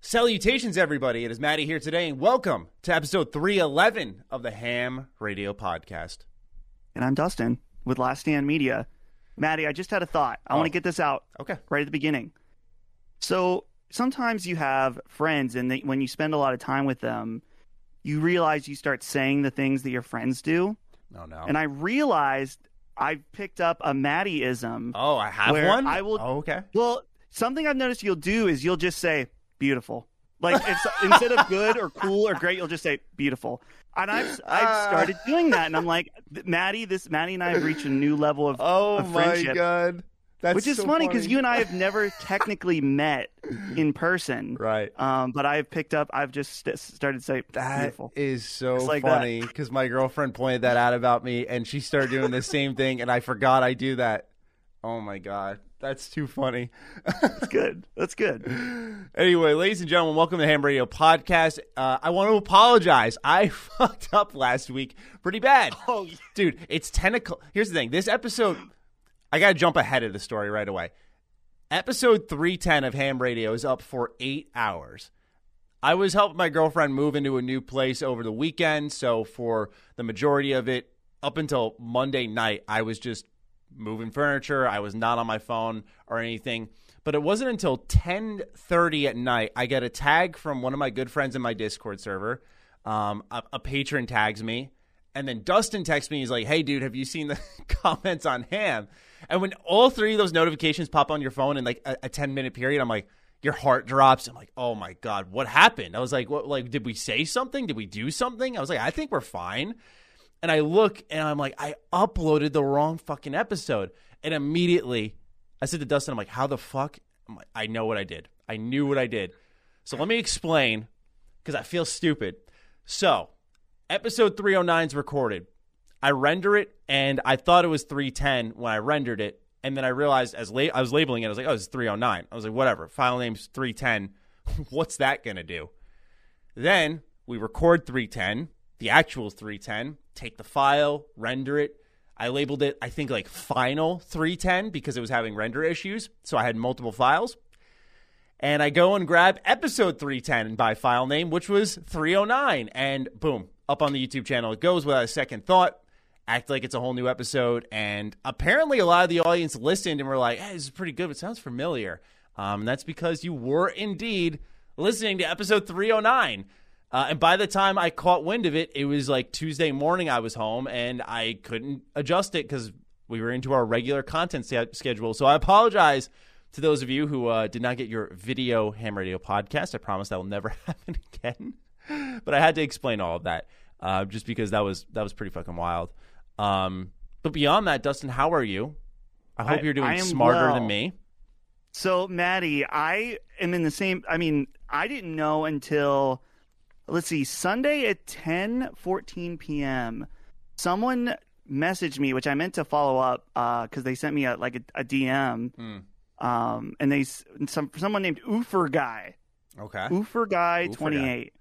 Salutations, everybody. It is Maddie here today, and welcome to episode 311 of the Ham Radio Podcast. And I'm Dustin with Last Stand Media. Maddie, I just had a thought. I Oh. want to get this out Okay. right at the beginning. So sometimes you have friends, and they, when you spend a lot of time with them, you realize you start saying the things that your friends do. Oh, no. And I realized I picked up a Maddieism. oh, I have one? I will- Oh, okay. Well, something I've noticed you'll do is you'll just say beautiful. Like it's, instead of good or cool or great, you'll just say beautiful. And I've I've Ah. started doing that, and I'm like, Maddie, this Maddie and I have reached a new level of Oh, of my. God. That's which is so funny because you and I have never technically met in person. Right. Um, but I've picked up. I've just st- started to say That beautiful. is so like funny because my girlfriend pointed that out about me, and she started doing the same thing, and I forgot I do that. Oh my god, that's too funny. That's good. That's good. anyway, ladies and gentlemen, welcome to the Ham Radio Podcast. Uh, I want to apologize. I fucked up last week pretty bad. Oh, dude, it's ten o'clock. Here's the thing: this episode, I gotta jump ahead of the story right away. Episode three ten of Ham Radio is up for eight hours. I was helping my girlfriend move into a new place over the weekend, so for the majority of it, up until Monday night, I was just moving furniture. I was not on my phone or anything. But it wasn't until ten thirty at night I get a tag from one of my good friends in my Discord server. Um, a, a patron tags me, and then Dustin texts me. He's like, "Hey, dude, have you seen the comments on Ham?" And when all three of those notifications pop on your phone in like a, a ten minute period, I'm like, your heart drops. I'm like, "Oh my god, what happened?" I was like, "What? Like, did we say something? Did we do something?" I was like, "I think we're fine." And I look, and I'm like, I uploaded the wrong fucking episode, and immediately I said to Dustin, "I'm like, how the fuck?" I'm like, I know what I did. I knew what I did. So let me explain because I feel stupid. So, episode 309 is recorded. I render it, and I thought it was 310 when I rendered it, and then I realized as la- I was labeling it, I was like, "Oh, it's 309." I was like, "Whatever." File name's 310. What's that gonna do? Then we record 310. The actual is 310. Take the file, render it. I labeled it, I think, like final 310 because it was having render issues. So I had multiple files and I go and grab episode 310 by file name, which was 309. And boom, up on the YouTube channel it goes without a second thought. Act like it's a whole new episode. And apparently, a lot of the audience listened and were like, hey, this is pretty good. It sounds familiar. Um, that's because you were indeed listening to episode 309. Uh, and by the time I caught wind of it, it was like Tuesday morning. I was home and I couldn't adjust it because we were into our regular content sch- schedule. So I apologize to those of you who uh, did not get your video ham radio podcast. I promise that will never happen again. but I had to explain all of that uh, just because that was that was pretty fucking wild. Um, but beyond that, Dustin, how are you? I hope I- you're doing smarter well. than me. So, Maddie, I am in the same. I mean, I didn't know until let's see, Sunday at ten fourteen p.m. Someone messaged me, which I meant to follow up because they sent me a like a, a DM, Hmm. um, and they some someone named Oofer Guy, Okay. Oofer Guy Oofer twenty eight,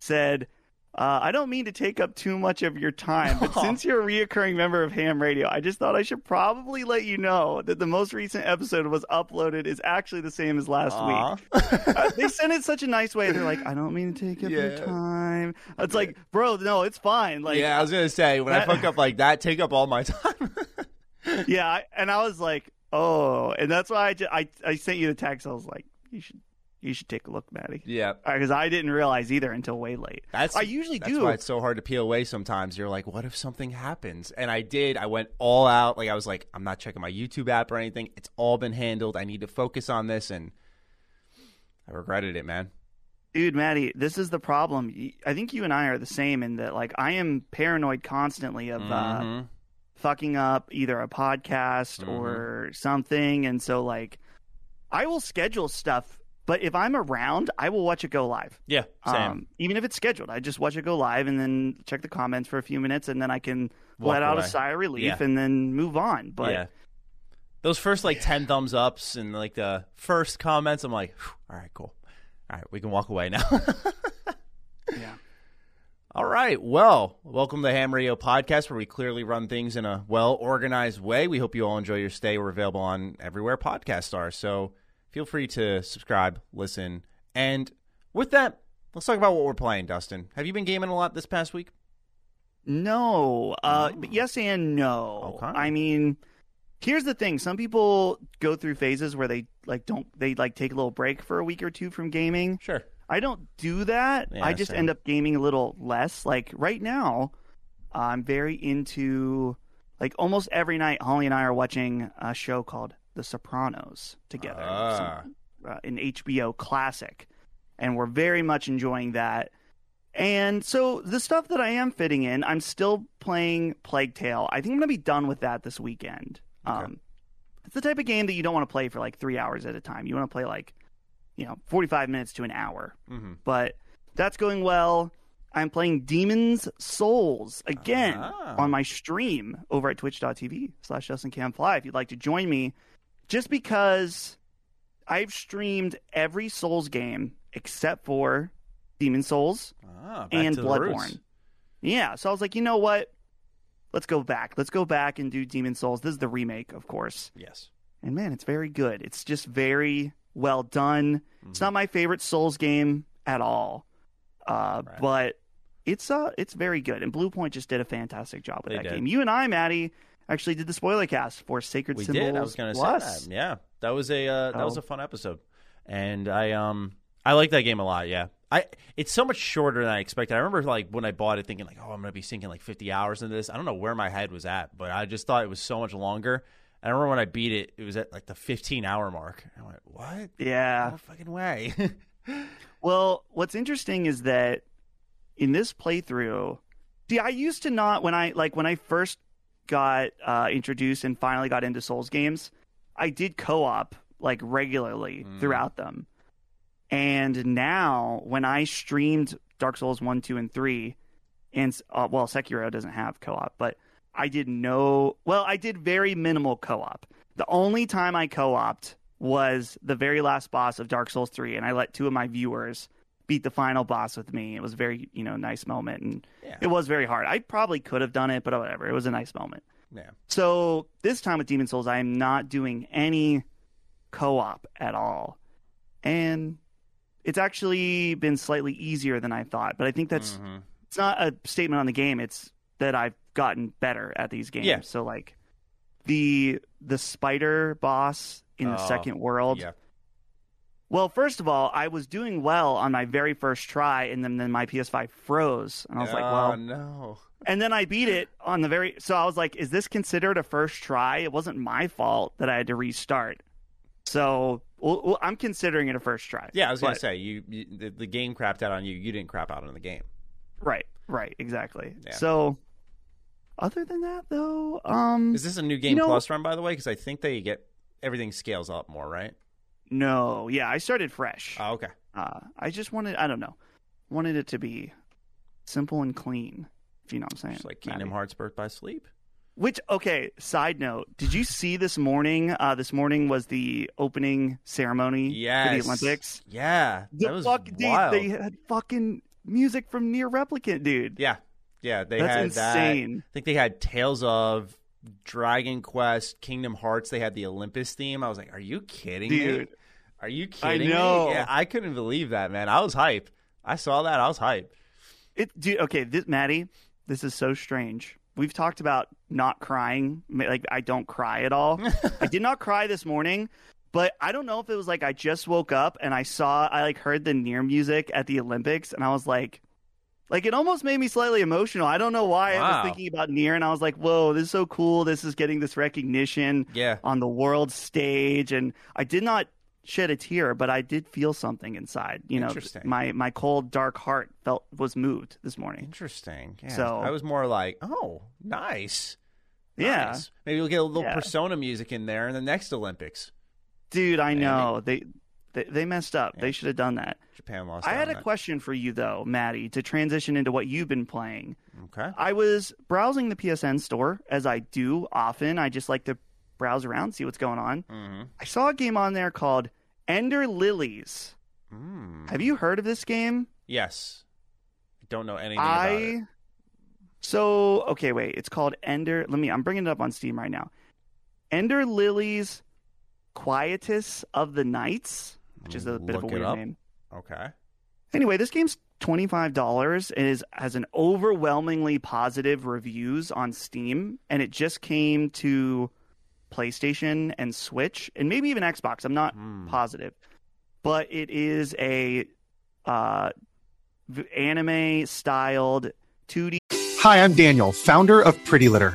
said. Uh, I don't mean to take up too much of your time, but since you're a reoccurring member of Ham Radio, I just thought I should probably let you know that the most recent episode was uploaded is actually the same as last week. Uh, they sent it such a nice way. They're like, I don't mean to take up your time. It's like, bro, no, it's fine. Like, yeah, I was gonna say when I that- fuck up like that, take up all my time. yeah, I- and I was like, oh, and that's why I, ju- I, I sent you the text. I was like, you should, you should take a look, Maddie, yeah, because I didn't realize either until way late. that's I usually that's do. why it's so hard to peel away. Sometimes you're like, what if something happens? And I did. I went all out. Like I was like, I'm not checking my YouTube app or anything. It's all been handled. I need to focus on this, and I regretted it, man. Dude, Maddie, this is the problem. I think you and I are the same in that, like, I am paranoid constantly of uh, Mhm. fucking up either a podcast Mhm. or something, and so like, I will schedule stuff But if I'm around, I will watch it go live. Yeah, same. Um, even if it's scheduled, I just watch it go live and then check the comments for a few minutes, and then I can Walk let out a sigh of relief Yeah. and then move on. But yeah. Those first like 10 thumbs ups and like the first comments, I'm like, all right, cool. All right, we can walk away now. yeah. all right. Well, welcome to Ham Radio podcast where we clearly run things in a well organized way. We hope you all enjoy your stay. We're available on everywhere podcasts are. So feel free to subscribe, listen. And with that, let's talk about what we're playing, Dustin. Have you been gaming a lot this past week? No. Uh, but yes and no. Okay. I mean, here's the thing: some people go through phases where they like don't they like take a little break for a week or two from gaming. Sure. I don't do that. Yeah, I just same. end up gaming a little less. Like right now, I'm very into like almost every night. Holly and I are watching a show called The Sopranos together, Ah. Some- uh, an HBO classic, and we're very much enjoying that. And so the stuff that I am fitting in, I'm still playing Plague Tale. I think I'm gonna be done with that this weekend. Okay. Um, it's the type of game that you don't want to play for like three hours at a time. You want to play like, you know, 45 minutes to an hour Mm-hmm. but that's going well. I'm playing Demon's Souls again Ah. on my stream over at twitch.tv slash JustinCamFly if you'd like to join me. Just because I've streamed every Souls game except for Demon Souls Ah, and. Bloodborne. Yeah, so I was like, you know what? Let's go back. Let's go back and do Demon Souls. This is the remake, of course. Yes. And man, it's very good. It's just very well done. It's not my favorite Souls game at all, uh, Right. but it's uh, it's very good. And Bluepoint just did a fantastic job with They that did. game. You and I, Maddie, actually did the spoiler cast for Sacred We Symbols did. I was going to say that. Yeah, that was a uh, that was a fun episode, and I um I like that game a lot. Yeah, I it's so much shorter than I expected. I remember like when I bought it, thinking like, oh, I'm going to be sinking like 50 hours into this. I don't know where my head was at, but I just thought it was so much longer. And I remember when I beat it, it was at like the 15 hour mark. I went, what? Yeah. No fucking way. Well, what's interesting is that in this playthrough, see, I used to not when I like when I first got uh, introduced and finally got into Souls games, I did co-op like regularly Mm. throughout them. And now, when I streamed Dark Souls one, two, and three, and uh, well, Sekiro doesn't have co-op, but I did no. Well, I did very minimal co-op. The only time I co-opted was the very last boss of Dark Souls 3 and I let two of my viewers beat the final boss with me. It was a very, you know, nice moment and Yeah. it was very hard. I probably could have done it, but whatever. It was a nice moment. yeah. So, this time with Demon Souls I am not doing any co-op at all. And it's actually been slightly easier than I thought, but I think that's Mhm. it's not a statement on the game. It's that I've gotten better at these games. Yeah. So like the the spider boss in the Oh, second world. Yeah. Well, first of all, I was doing well on my very first try, and then, then my PS5 froze, and I was like, oh, well, no. and then I beat it on the very. So I was like, is this considered a first try? It wasn't my fault that I had to restart. So well, I'm considering it a first try. Yeah, I was going to say you, you the, the game crapped out on you. You didn't crap out on the game. Right, right, exactly. Yeah. So, other than that, though, um, Is this a new game know- plus run by the way? Because I think they get everything scales up more, right? No, yeah, I started fresh. Oh, okay. Uh, I just wanted, I don't know, wanted it to be simple and clean. If you know what I'm saying. Just like Kingdom. Hearts Birth by Sleep. Which okay, side note, did you see this morning? Uh, this morning was the opening ceremony Yes. for the Olympics. Yeah, The that was fuck, dude, wild. they had fucking music from NieR Replicant, dude. Yeah, yeah, they That's had insane. that. I think they had Tales of Dragon Quest, Kingdom Hearts. They had the Olympus theme. I was like, "Are you kidding me? Dude. Are you kidding know. me?" Yeah, I couldn't believe that, man. I was hype. I saw that. I was hype. It, dude. Okay, this, Maddie, this is so strange. We've talked about not crying. Like I don't cry at all. I did not cry this morning, but I don't know if it was like I just woke up and I saw I like heard the NieR music at the Olympics and I was like like it almost made me slightly emotional. I don't know why I was thinking about NieR and I was like, "Whoa, this is so cool. This is getting this recognition Yeah, on the world stage." And I did not shed a tear, but I did feel something inside. You know, my my cold dark heart felt was moved this morning. interesting. Yeah. So- I was more like, "Oh, nice." Yeah. Nice. Maybe we'll get a little Yeah. Persona music in there in the next Olympics. Dude, I Maybe. know. They They, they messed up. They should have done that. Japan lost. I had a that. question for you though, Maddie, to transition into what you've been playing. Okay. I was browsing the PSN store as I do often. I just like to browse around, see what's going on. Mm-hmm. I saw a game on there called Ender Lilies. Mm. Have you heard of this game? Yes. Don't know anything about it. So okay. Wait, it's called Ender. Let me. I'm bringing it up on Steam right now. Ender Lilies, Quietus of the Nights, which is a bit of a weird up. name. Okay. Anyway, this game's twenty five dollars. It is has an overwhelmingly positive reviews on Steam, and it just came to PlayStation and Switch, and maybe even Xbox. I'm not Hmm. positive, but it is a uh, anime styled 2D. Hi, I'm Daniel, founder of Pretty Litter.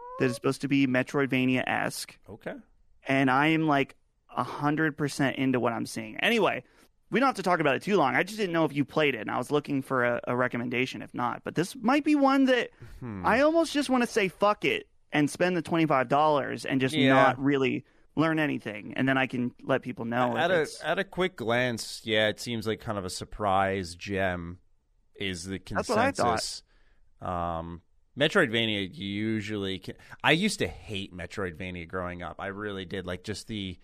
that is supposed to be Metroidvania esque, okay. and I am like hundred percent into what I'm seeing. Anyway, we don't have to talk about it too long. I just didn't know if you played it, and I was looking for a, a recommendation. If not, but this might be one that Hmm. I almost just want to say fuck it and spend the twenty five dollars and just Yeah. not really learn anything, and then I can let people know. at a it's- at a quick glance, yeah, it seems like kind of a surprise gem is the That's what I thought. consensus. Um, Metroidvania usually can, I used to hate Metroidvania growing up. I really did. Like just the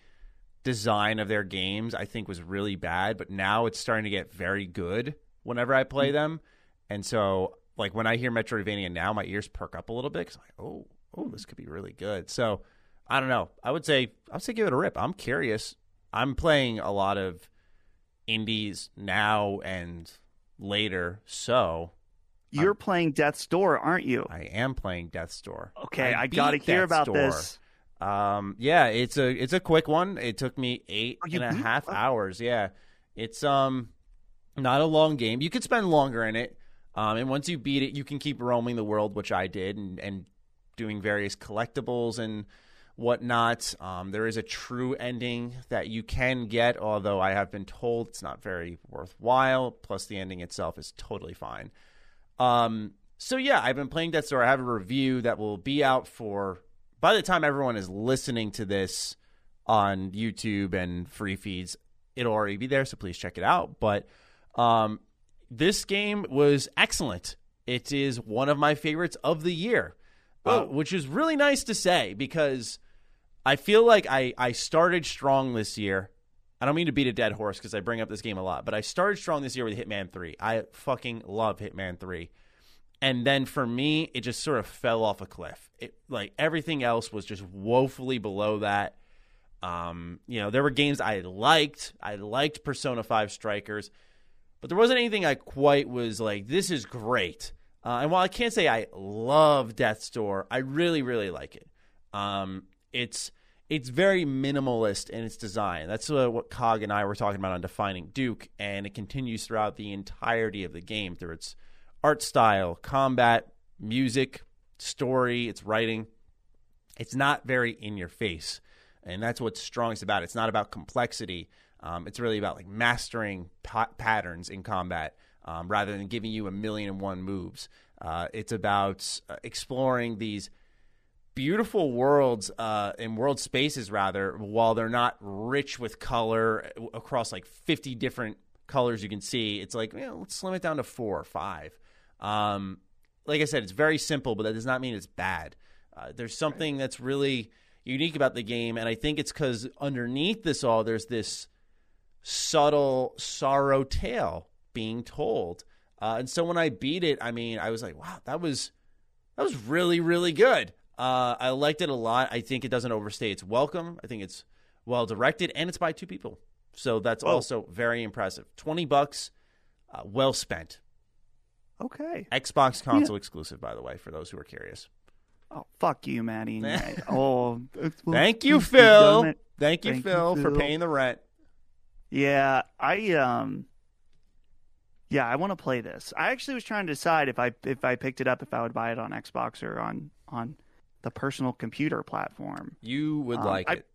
design of their games, I think was really bad. But now it's starting to get very good whenever I Mm. play them. And so, like when I hear Metroidvania now, my ears perk up a little bit because I'm like, oh, oh, this could be really good. So I don't know. I would say I would say give it a rip. I'm curious. I'm playing a lot of indies now and later, so You're playing Death's Door, aren't you? I am playing Death's Door. Okay, I, beat got to hear about Door. this. Um, yeah, it's a it's a quick one. It took me eight Oh, and a half oh. hours. Yeah, it's um not a long game. You could spend longer in it. Um, and once you beat it, you can keep roaming the world, which I did, and and doing various collectibles and whatnot. Um, there is a true ending that you can get, although I have been told it's not very worthwhile. Plus, the ending itself is totally fine. Um, so yeah, I've been playing Death's Door. I have a review that will be out for by the time everyone is listening to this on YouTube and free feeds. It'll already be there, so please check it out. But um, this game was excellent. It is one of my favorites of the year, uh, which is really nice to say because I feel like I, I started strong this year. I don't mean to beat a dead horse because I bring up this game a lot, but I started strong this year with Hitman 3. I fucking love Hitman 3. And then for me, it just sort of fell off a cliff. It like everything else was just woefully below that. Um, you know, there were games I liked. I liked Persona 5 Strikers, but there wasn't anything I quite was like, this is great. Uh, and while I can't say I love Death's Door, I really, really like it. Um, it's it's very minimalist in its design. That's uh, what Cog and I were talking about on defining Duke, and it continues throughout the entirety of the game through its art style, combat, music, story, its writing. It's not very in your face, and that's what's strongest about it. It's not about complexity. Um, it's really about like mastering pa- patterns in combat um, rather than giving you a million and one moves. Uh, it's about uh, exploring these beautiful worlds uh, and world spaces rather while they're not rich with color uh, across like 50 different colors you can see it's like you know, let's slim it down to four or five. Um, like i said it's very simple but that does not mean it's bad. Uh, there's something that's really unique about the game and i think it's because underneath this all there's this subtle sorrow tale being told. Uh, and so when i beat it i mean i was like wow that was that was really really good uh, I liked it a lot. I think it doesn't overstay its welcome. I think it's well directed, and it's by two people, so that's Whoa. also very impressive. Twenty bucks, uh, well spent. Okay. Xbox console exclusive, by the way, for those who are curious. Oh, fuck you, Maddie. oh, Thank you, Phil. Thank you, Thank you, Phil, for Phil. paying the rent. Yeah, I um Yeah, I want to play this. I actually was trying to decide if I if I picked it up if I would buy it on Xbox or on on the personal computer platform. You would Um, like I- it.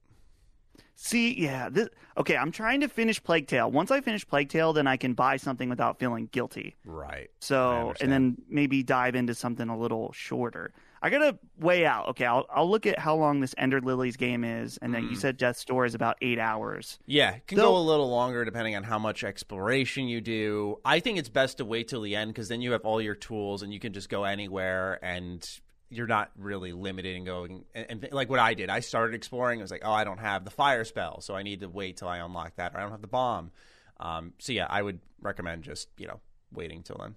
See, yeah, this okay, I'm trying to finish Plague Tale. Once I finish Plague Tale, then I can buy something without feeling guilty. Right. So, and then maybe dive into something a little shorter. I gotta weigh out. Okay, I'll I'll look at how long this Ender Lilies game is, and then you Mm. said Death's Door is about eight hours. Yeah, it can So- go a little longer depending on how much exploration you do. I think it's best to wait till the end because then you have all your tools and you can just go anywhere and you're not really limited in going. And, and like what I did, I started exploring. I was like, oh, I don't have the fire spell, so I need to wait till I unlock that, or I don't have the bomb. Um, so yeah, I would recommend just you know waiting till then.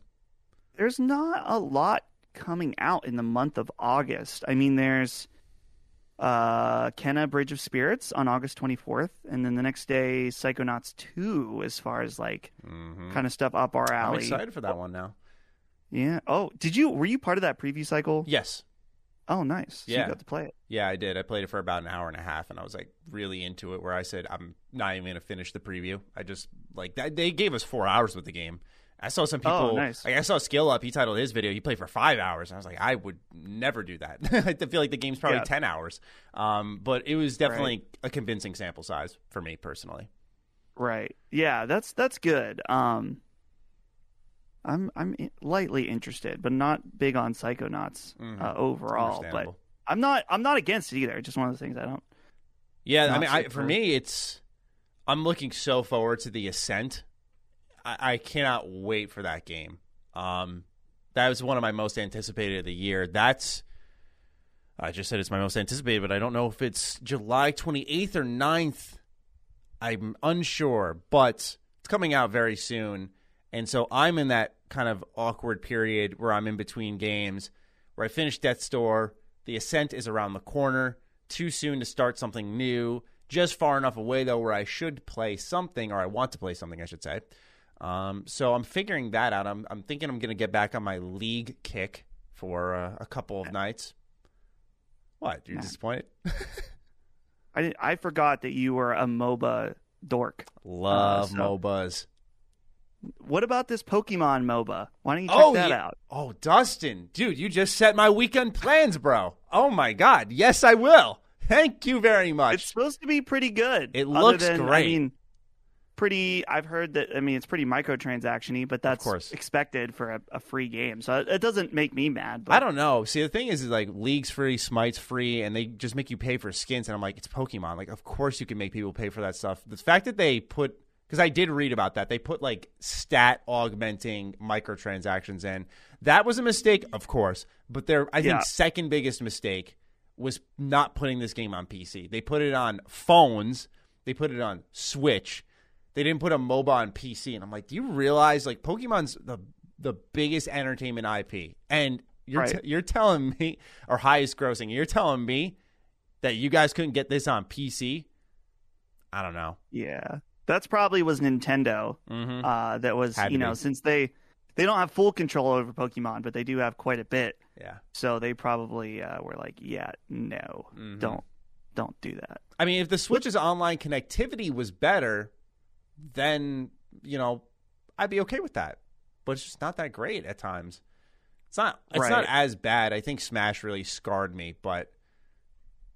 There's not a lot coming out in the month of August. I mean, there's uh Kena Bridge of Spirits on August 24th, and then the next day Psychonauts 2, as far as like Mm-hmm. kind of stuff up our alley. I'm excited for that one now. Yeah. Oh, did you? Were you part of that preview cycle? Yes, Oh, nice. So Yeah. you got to play it. Yeah, I did. I played it for about an hour and a half, and I was like really into it. Where I said I'm not even gonna finish the preview. I just like that. They gave us four hours with the game. I saw some people. Oh, nice. Like I saw Skill Up. He titled his video. He played for five hours. And I was like, I would never do that. I feel like the game's probably Yeah. ten hours. Um, but it was definitely a convincing sample size for me personally. Right. Yeah, that's that's good. Um I'm I'm lightly interested, but not big on Psychonauts Mhm. uh, overall. But I'm not I'm not against it either. It's just one of the things I don't. Yeah, I mean, I, for me, it's I'm looking so forward to the Ascent. I, I cannot wait for that game. Um, that was one of my most anticipated of the year. That's I just said it's my most anticipated, but I don't know if it's July 28th or 9th. I'm unsure, but it's coming out very soon. And so I'm in that kind of awkward period where I'm in between games where I finished Death's Door. The Ascent is around the corner. Too soon to start something new. Just far enough away, though, where I should play something, or I want to play something, I should say. Um, so I'm figuring that out. I'm, I'm thinking I'm going to get back on my league kick for uh, a couple of nights. What? You're Nah. disappointed? I I forgot that you were a MOBA dork. Love so- MOBAs. What about this Pokemon MOBA? Why don't you check oh, that yeah. out? Oh, Dustin, dude, you just set my weekend plans, bro. Oh my God, yes, I will. Thank you very much. It's supposed to be pretty good. It looks than, great. I mean, pretty. I've heard that. I mean, it's pretty microtransactiony, but that's course. expected for a, a free game. So it, it doesn't make me mad. But I don't know. See, the thing is, is like League's free, Smite's free, and they just make you pay for skins. And I'm like, it's Pokemon. Like, of course you can make people pay for that stuff. The fact that they put, because I did read about that, they put like stat augmenting microtransactions in. That was a mistake, of course. But their, I think, second biggest mistake was not putting this game on PC. They put it on phones. They put it on Switch. They didn't put a MOBA on PC. And I'm like, do you realize like Pokemon's the the biggest entertainment IP, and you're Right. t- you're telling me or highest grossing, you're telling me that you guys couldn't get this on PC? I don't know. Yeah, that's probably was Nintendo. Mm-hmm. Uh, that was Had you know be. since they they don't have full control over Pokemon, but they do have quite a bit. Yeah. So they probably uh, were like, yeah, no, Mhm. don't don't do that. I mean, if the Switch's online connectivity was better, then you know I'd be okay with that. But it's just not that great at times. It's not. It's not as bad. I think Smash really scarred me, but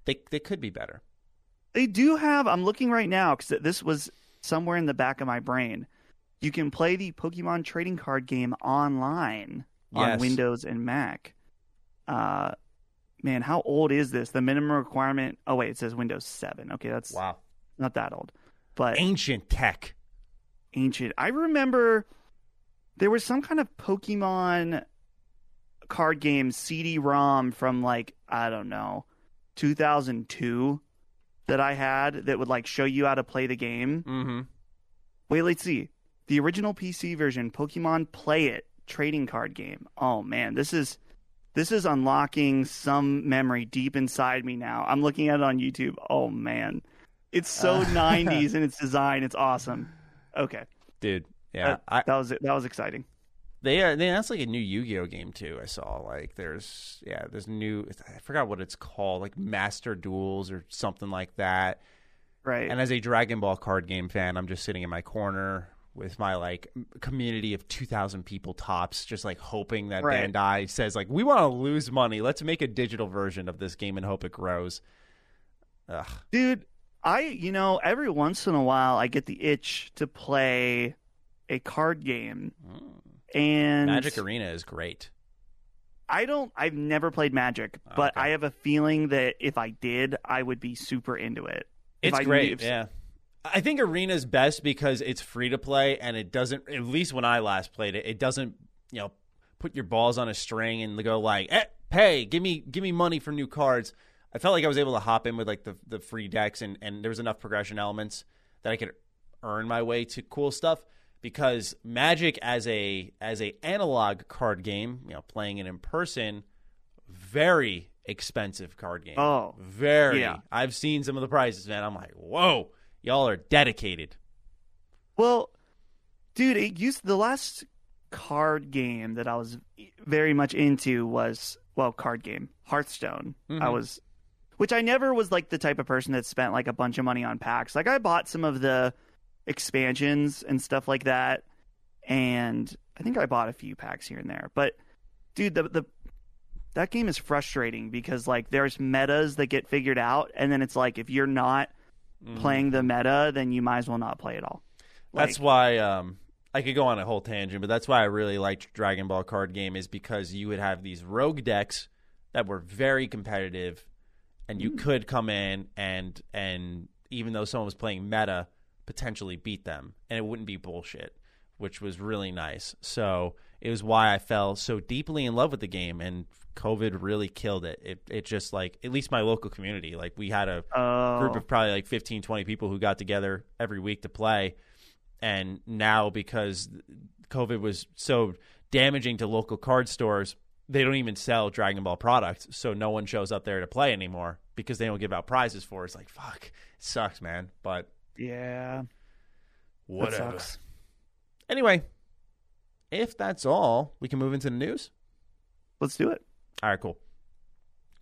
they they could be better. They do have. I'm looking right now because this was somewhere in the back of my brain. You can play the Pokemon trading card game online on Yes. Windows and Mac. Uh, man, how old is this? The minimum requirement. Oh wait, it says Windows 7. Okay, that's Wow. not that old, but Ancient tech. ancient. I remember there was some kind of Pokemon card game CD-ROM from like I don't know, 2002 that I had that would like show you how to play the game. Mm-hmm. Wait, let's see. The original PC version, Pokemon Play It trading card game. Oh man, this is this is unlocking some memory deep inside me now. I'm looking at it on YouTube. Oh man. It's so Uh. 90s in its design. It's awesome. Okay. Dude. Yeah. That, I, that was that was exciting. They uh, they announced like a new Yu-Gi-Oh game too. I saw like there's yeah there's new I forgot what it's called like Master Duels or something like that. Right. And as a Dragon Ball card game fan, I'm just sitting in my corner with my like community of 2000 people tops just like hoping that Right. Bandai says like we want to lose money. Let's make a digital version of this game and hope it grows. Ugh. Dude, I you know every once in a while I get the itch to play a card game, and Magic Arena is great. I don't. I've never played Magic, but Okay. I have a feeling that if I did, I would be super into it. If It's I great. knew- yeah. I think Arena's best because it's free to play and it doesn't at least when I last played it, it doesn't, you know, put your balls on a string and go like, eh, "Hey, give me give me money for new cards." I felt like I was able to hop in with like the the free decks and and there was enough progression elements that I could earn my way to cool stuff because Magic as a as a analog card game, you know, playing it in person, very expensive card game. Oh, very. yeah. I've seen some of the prices, man. I'm like, whoa, y'all are dedicated. Well, dude, it used the last card game that I was very much into was well, card game Hearthstone. I Mhm. was, which I never was like the type of person that spent like a bunch of money on packs. Like I bought some of the expansions and stuff like that, and I think I bought a few packs here and there. But dude, the the that game is frustrating because like there's metas that get figured out, and then it's like if you're not playing the meta, then you might as well not play at all. That's why um, I could go on a whole tangent, but that's why I really liked Dragon Ball card game is because you would have these rogue decks that were very competitive, and you could come in and and even though someone was playing meta, potentially beat them, and it wouldn't be bullshit, which was really nice. So it was why I fell so deeply in love with the game, and COVID really killed it. It it just like at least my local community, like we had a Oh. group of oh. probably like 15 20 people who got together every week to play and now because covid was so damaging to local card stores they don't even sell dragon ball products so no one shows up there to play anymore because they don't give out prizes for it. it's like fuck it sucks man but Yeah. That whatever sucks. anyway if that's all we can move into the news Let's do it. All right, cool.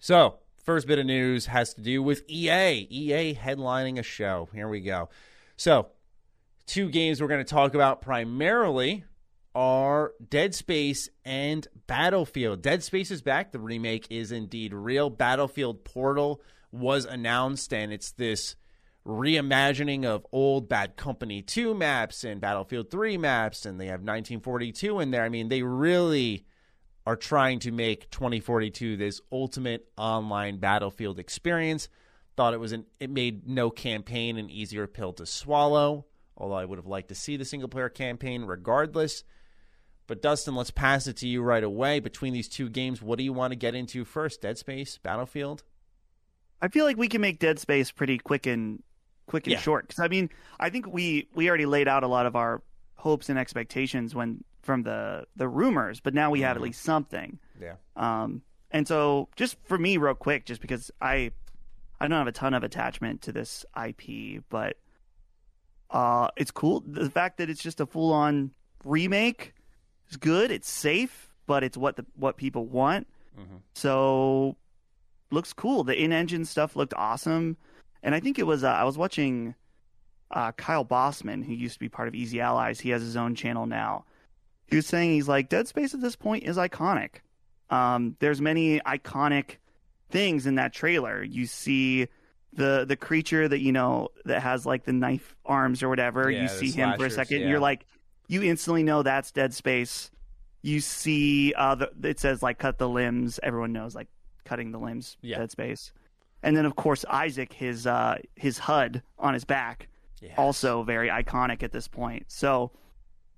So, first bit of news has to do with EA. EA headlining a show. Here we go. So, two games we're going to talk about primarily are Dead Space and Battlefield. Dead Space is back. The remake is indeed real. Battlefield Portal was announced, and it's this reimagining of old Bad Company 2 maps and Battlefield 3 maps, and they have 1942 in there. I mean, they really are trying to make 2042 this ultimate online battlefield experience. Thought it was an it made no campaign an easier pill to swallow, although I would have liked to see the single player campaign regardless. But Dustin, let's pass it to you right away. Between these two games, what do you want to get into first? Dead Space, Battlefield? I feel like we can make Dead Space pretty quick and quick and Yeah. short because I mean I think we we already laid out a lot of our hopes and expectations when from the the rumors, but now we have at least something. Yeah. Um, and so just for me, real quick, just because I I don't have a ton of attachment to this IP, but uh, it's cool. The fact that it's just a full on remake is good. It's safe, but it's what the what people want. So looks cool. The in engine stuff looked awesome, and I think it was uh, I was watching uh, Kyle Bosman, who used to be part of Easy Allies. He has his own channel now. He was saying he's like Dead Space at this point is iconic. Um, there's many iconic things in that trailer. You see the the creature that you know that has like the knife arms or whatever. Yeah, you see him for a second. yeah. You're like, you instantly know that's Dead Space. You see, uh, the, it says like cut the limbs. Everyone knows like cutting the limbs. Yeah. Dead Space. And then of course Isaac, his uh, his HUD on his back, Yes. also very iconic at this point. So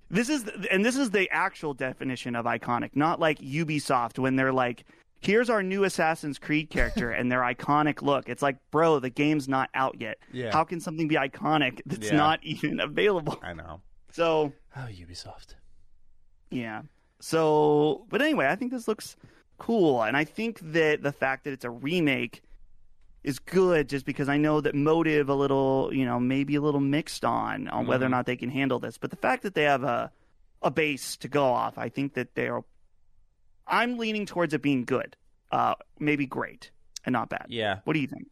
this is and this is the actual definition of iconic, not like Ubisoft when they're like, "Here's our new Assassin's Creed character and their iconic look." It's like, bro, the game's not out yet. Yeah. How can something be iconic that's Yeah. not even available? I know. So Oh, Ubisoft. yeah. So, but anyway, I think this looks cool, and I think that the fact that it's a remake is good, just because I know that Motive a little, you know, maybe a little mixed on on whether or Mhm. not they can handle this. But the fact that they have a a base to go off, I think that they're. I'm leaning towards it being good, uh, maybe great, and not bad. Yeah. What do you think?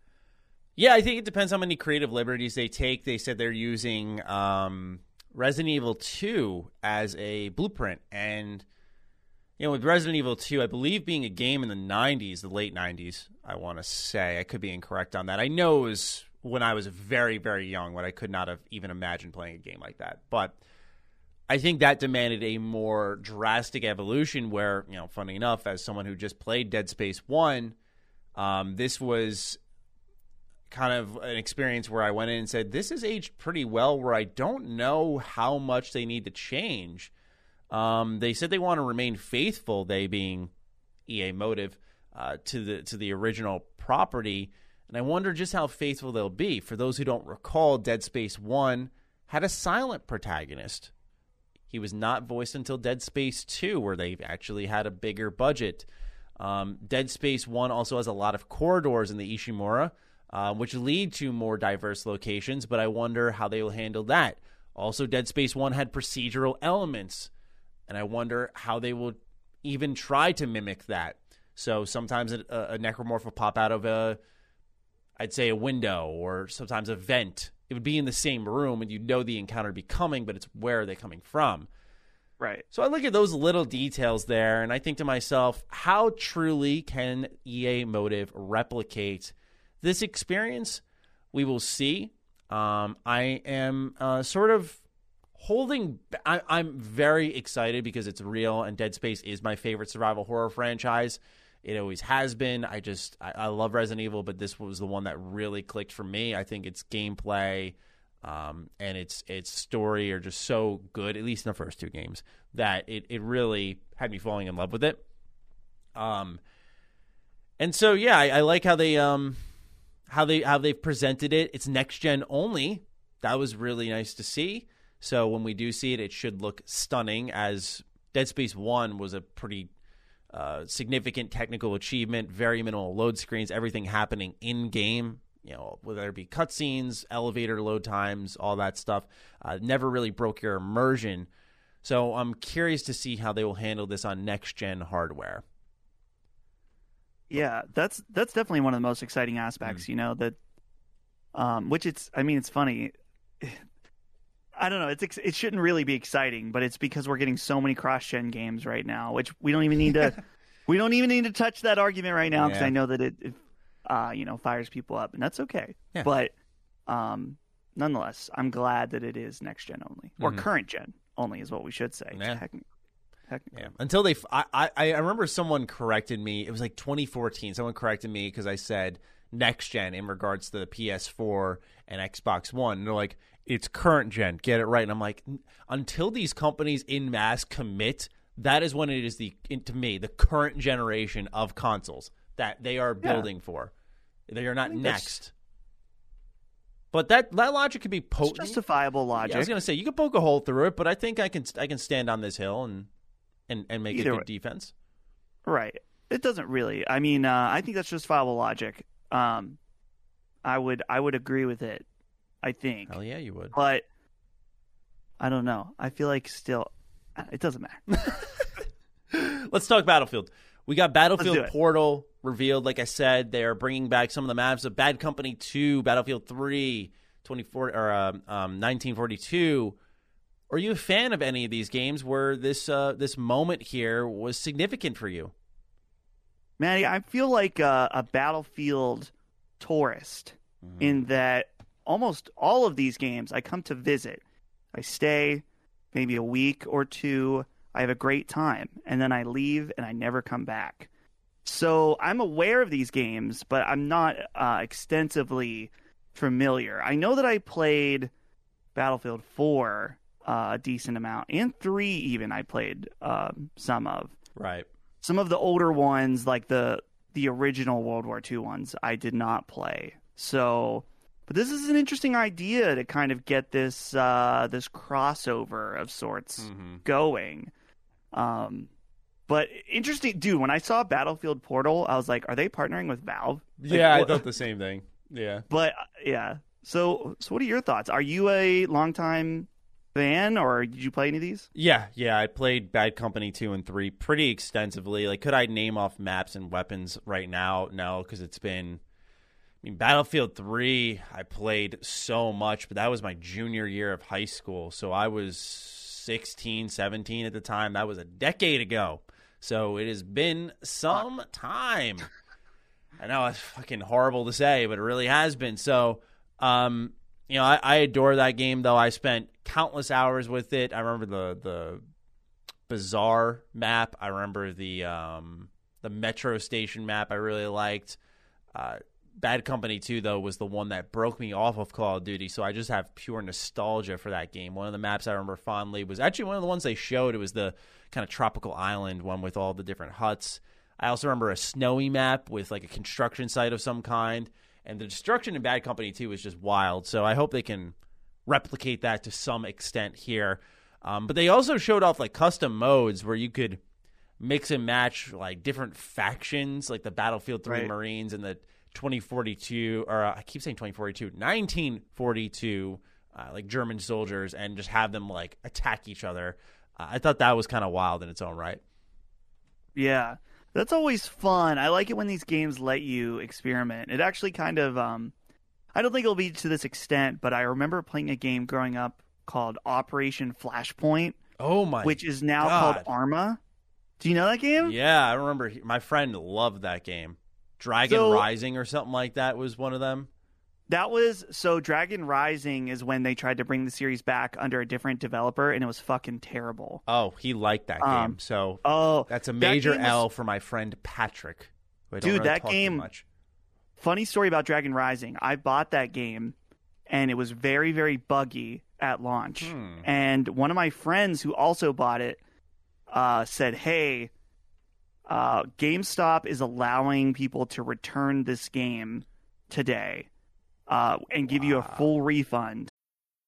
Yeah, I think it depends how many creative liberties they take. They said they're using um, Resident Evil 2 as a blueprint. And, you know, with Resident Evil 2, I believe being a game in the 90s, the late 90s, I want to say. I could be incorrect on that. I know it was when I was very, very young when I could not have even imagined playing a game like that. But I think that demanded a more drastic evolution where, you know, funny enough, as someone who just played Dead Space 1, um, this was kind of an experience where I went in and said, this has aged pretty well, where I don't know how much they need to change. Um, they said they want to remain faithful, they being EA Motive, uh, to the to the original property, and I wonder just how faithful they'll be. For those who don't recall, Dead Space One had a silent protagonist. He was not voiced until Dead Space Two, where they actually had a bigger budget. Um, Dead Space One also has a lot of corridors in the Ishimura uh, which lead to more diverse locations, but I wonder how they will handle that. Also, Dead Space 1 had procedural elements, and I wonder how they will even try to mimic that. So sometimes a, a necromorph will pop out of a, I'd say, a window or sometimes a vent. It would be in the same room, and you'd know the encounter would be coming, but it's where are they coming from? Right. So I look at those little details there, and I think to myself, how truly can EA Motive replicate this experience, we will see. Um, I am uh, sort of holding. I, I'm very excited because it's real, and Dead Space is my favorite survival horror franchise. It always has been. I just I, I love Resident Evil, but this was the one that really clicked for me. I think its gameplay um, and its its story are just so good, at least in the first two games, that it, it really had me falling in love with it. Um, and so yeah, I, I like how they um how they how they've presented it. It's next gen only. That was really nice to see. So when we do see it, it should look stunning. As Dead Space One was a pretty uh, significant technical achievement, very minimal load screens, everything happening in game. You know, whether it be cutscenes, elevator load times, all that stuff, uh, never really broke your immersion. So I'm curious to see how they will handle this on next gen hardware. Yeah, that's that's definitely one of the most exciting aspects. Mm. You know that, um, which it's. I mean, it's funny. I don't know. It's it shouldn't really be exciting, but it's because we're getting so many cross-gen games right now, which we don't even need to. we don't even need to touch that argument right now because yeah. I know that it, it uh, you know, fires people up, and that's okay. Yeah. But, um, nonetheless, I'm glad that it is next gen only or mm-hmm. current gen only is what we should say. Yeah. Yeah. Until they, I, I, I remember someone corrected me. It was like 2014. Someone corrected me because I said next gen in regards to the PS4 and Xbox One. And they're like, it's current gen. Get it right. And I'm like, until these companies in mass commit, that is when it is the, to me, the current generation of consoles that they are building yeah. for. They are not next. But that that logic could be potent. It's justifiable logic. Yeah, I was going to say you could poke a hole through it, but I think I can I can stand on this hill and and, and make Either a good way. defense. Right. It doesn't really. I mean, uh, I think that's just viable logic. Um, I would I would agree with it. I think. Hell yeah, you would. But I don't know. I feel like still, it doesn't matter. Let's talk Battlefield. We got Battlefield Portal revealed. Like I said, they are bringing back some of the maps of Bad Company 2, Battlefield 3, 24 or um, um, 1942 are you a fan of any of these games where this uh, this moment here was significant for you? Maddie, I feel like a, a battlefield tourist mm-hmm. in that almost all of these games I come to visit. I stay maybe a week or two. I have a great time, and then I leave and I never come back. So I'm aware of these games, but I'm not uh, extensively familiar. I know that I played Battlefield 4 uh, a decent amount, and three even I played uh, some of. Right. Some of the older ones, like the the original World War II ones, I did not play. So, but this is an interesting idea to kind of get this uh, this crossover of sorts mm-hmm. going. Um, but interesting, dude. When I saw Battlefield Portal, I was like, "Are they partnering with Valve?" Like, yeah, I thought the same thing. Yeah, but yeah. So, so what are your thoughts? Are you a longtime fan, or did you play any of these? Yeah, yeah, I played Bad Company two and three pretty extensively. Like, could I name off maps and weapons right now? No, because it's been mean, Battlefield 3, I played so much, but that was my junior year of high school. So I was 16, 17 at the time. That was a decade ago. So it has been some time. I know it's fucking horrible to say, but it really has been. So, um, you know, I, I adore that game, though. I spent countless hours with it. I remember the the Bazaar map. I remember the um, the Metro Station map. I really liked. Uh, Bad Company 2, though, was the one that broke me off of Call of Duty. So I just have pure nostalgia for that game. One of the maps I remember fondly was actually one of the ones they showed. It was the kind of tropical island one with all the different huts. I also remember a snowy map with like a construction site of some kind. And the destruction in Bad Company 2 was just wild. So I hope they can replicate that to some extent here. Um, but they also showed off like custom modes where you could mix and match like different factions, like the Battlefield 3 Right. Marines and the 2042, or uh, I keep saying 2042, 1942, uh, like German soldiers, and just have them like attack each other. Uh, I thought that was kind of wild in its own right. Yeah. That's always fun. I like it when these games let you experiment. It actually kind of um I don't think it'll be to this extent, but I remember playing a game growing up called Operation Flashpoint, Oh my! which is now God. called Arma. Do you know that game? Yeah, I remember he- my friend loved that game. Dragon So- Rising or something like that was one of them. That was so Dragon Rising is when they tried to bring the series back under a different developer and it was fucking terrible. Oh, he liked that Um, game. So Oh, that's a that major was- L for my friend Patrick. who I don't Dude, really that game- much. funny story about Dragon Rising. I bought that game and it was very, very buggy at launch. Hmm. And one of my friends who also bought it uh, said, Hey, uh, GameStop is allowing people to return this game today uh, and give you a full refund.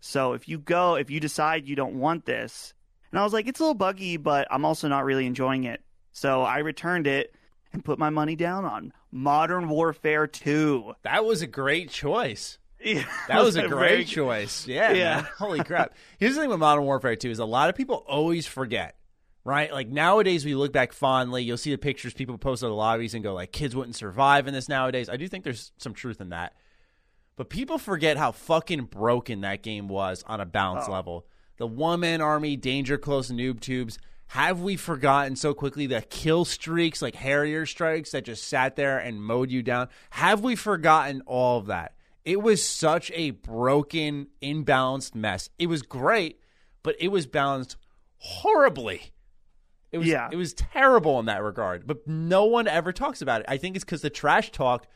So if you go, if you decide you don't want this, and I was like, it's a little buggy, but I'm also not really enjoying it. So I returned it and put my money down on Modern Warfare 2. That was a great choice. Yeah, That was a very- great choice. Yeah, Yeah. Holy crap. Here's the thing with Modern Warfare 2 is a lot of people always forget, right? Like nowadays we look back fondly, you'll see the pictures people post in the lobbies and go like kids wouldn't survive in this nowadays. I do think there's some truth in that. But people forget how fucking broken that game was on a balance oh. level. The one man army, danger close noob tubes. Have we forgotten so quickly the kill streaks, like Harrier strikes that just sat there and mowed you down? Have we forgotten all of that? It was such a broken, imbalanced mess. It was great, but it was balanced horribly. It was Yeah. it was terrible in that regard, but no one ever talks about it. I think it's because the trash talk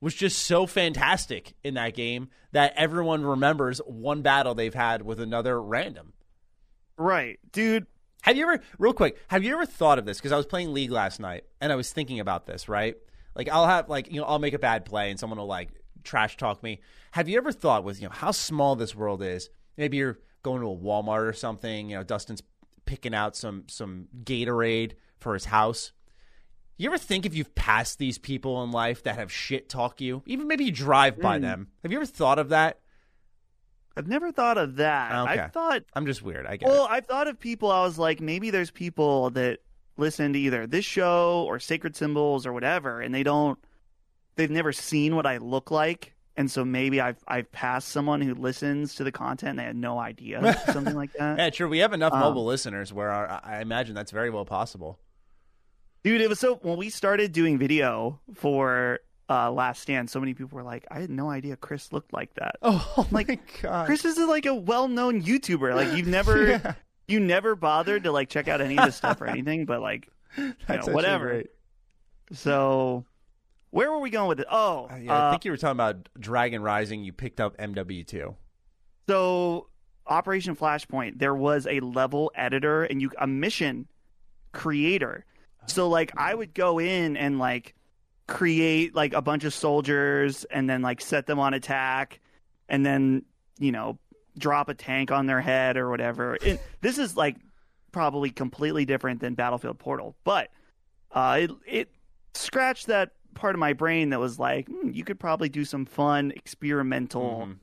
was just so fantastic in that game that everyone remembers one battle they've had with another random. Right, dude. Have you ever, real quick, have you ever thought of this? Because I was playing League last night and I was thinking about this, right? Like, I'll have, like, you know, I'll make a bad play and someone will, like, trash talk me. Have you ever thought with, you know, how small this world is? Maybe you're going to a Walmart or something, you know, Dustin's picking out some, some Gatorade for his house. You ever think if you've passed these people in life that have shit talk you? Even maybe you drive by them. Have you ever thought of that? I've never thought of that. Okay. I've thought, I'm just weird. I get well, it. I've thought of people. I was like, maybe there's people that listen to either this show or Sacred Symbols or whatever, and they don't, they've never seen what I look like. And so maybe I've I've passed someone who listens to the content and they had no idea, something like that. Yeah, true. We have enough Um, mobile listeners where our, I imagine that's very well possible. Dude, it was so when we started doing video for uh, Last Stand, so many people were like, I had no idea Chris looked like that. Oh like, my god! Chris is like a well-known YouTuber. Like you've never Yeah. you never bothered to like check out any of this stuff or anything, but like you know, whatever. great. So where were we going with it? Oh, Uh, yeah, I uh, think you were talking about Dragon Rising. You picked up MW2. so Operation Flashpoint, there was a level editor and you a mission creator. So like I would go in and like create like a bunch of soldiers and then like set them on attack and then, you know, drop a tank on their head or whatever. It, this is like probably completely different than Battlefield Portal, but uh, it it scratched that part of my brain that was like, hmm, you could probably do some fun experimental Mhm.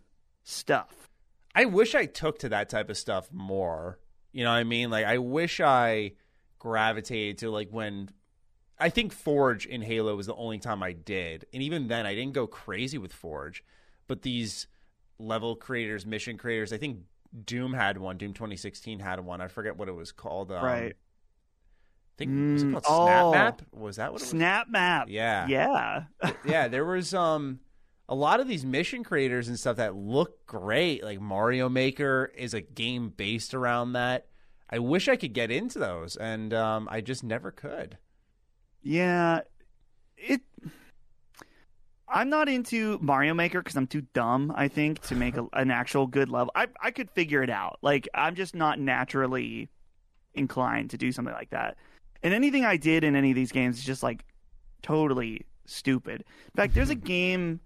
stuff. I wish I took to that type of stuff more. You know what I mean? Like I wish I gravitated to like when I think Forge in Halo was the only time I did. And even then I didn't go crazy with Forge. But these level creators, mission creators, I think Doom had one, Doom 2016 had one. I forget what it was called. Um, Right. I think was it Mm, called Snap oh. Map? Was that what it was? Snap map. Yeah. Yeah. yeah, there was um a lot of these mission creators and stuff that look great. Like Mario Maker is a game based around that. I wish I could get into those, and um, I just never could. Yeah, it. I'm not into Mario Maker because I'm too dumb. I think to make a, an actual good level. I I could figure it out. Like I'm just not naturally inclined to do something like that. And anything I did in any of these games is just like totally stupid. In fact, there's a game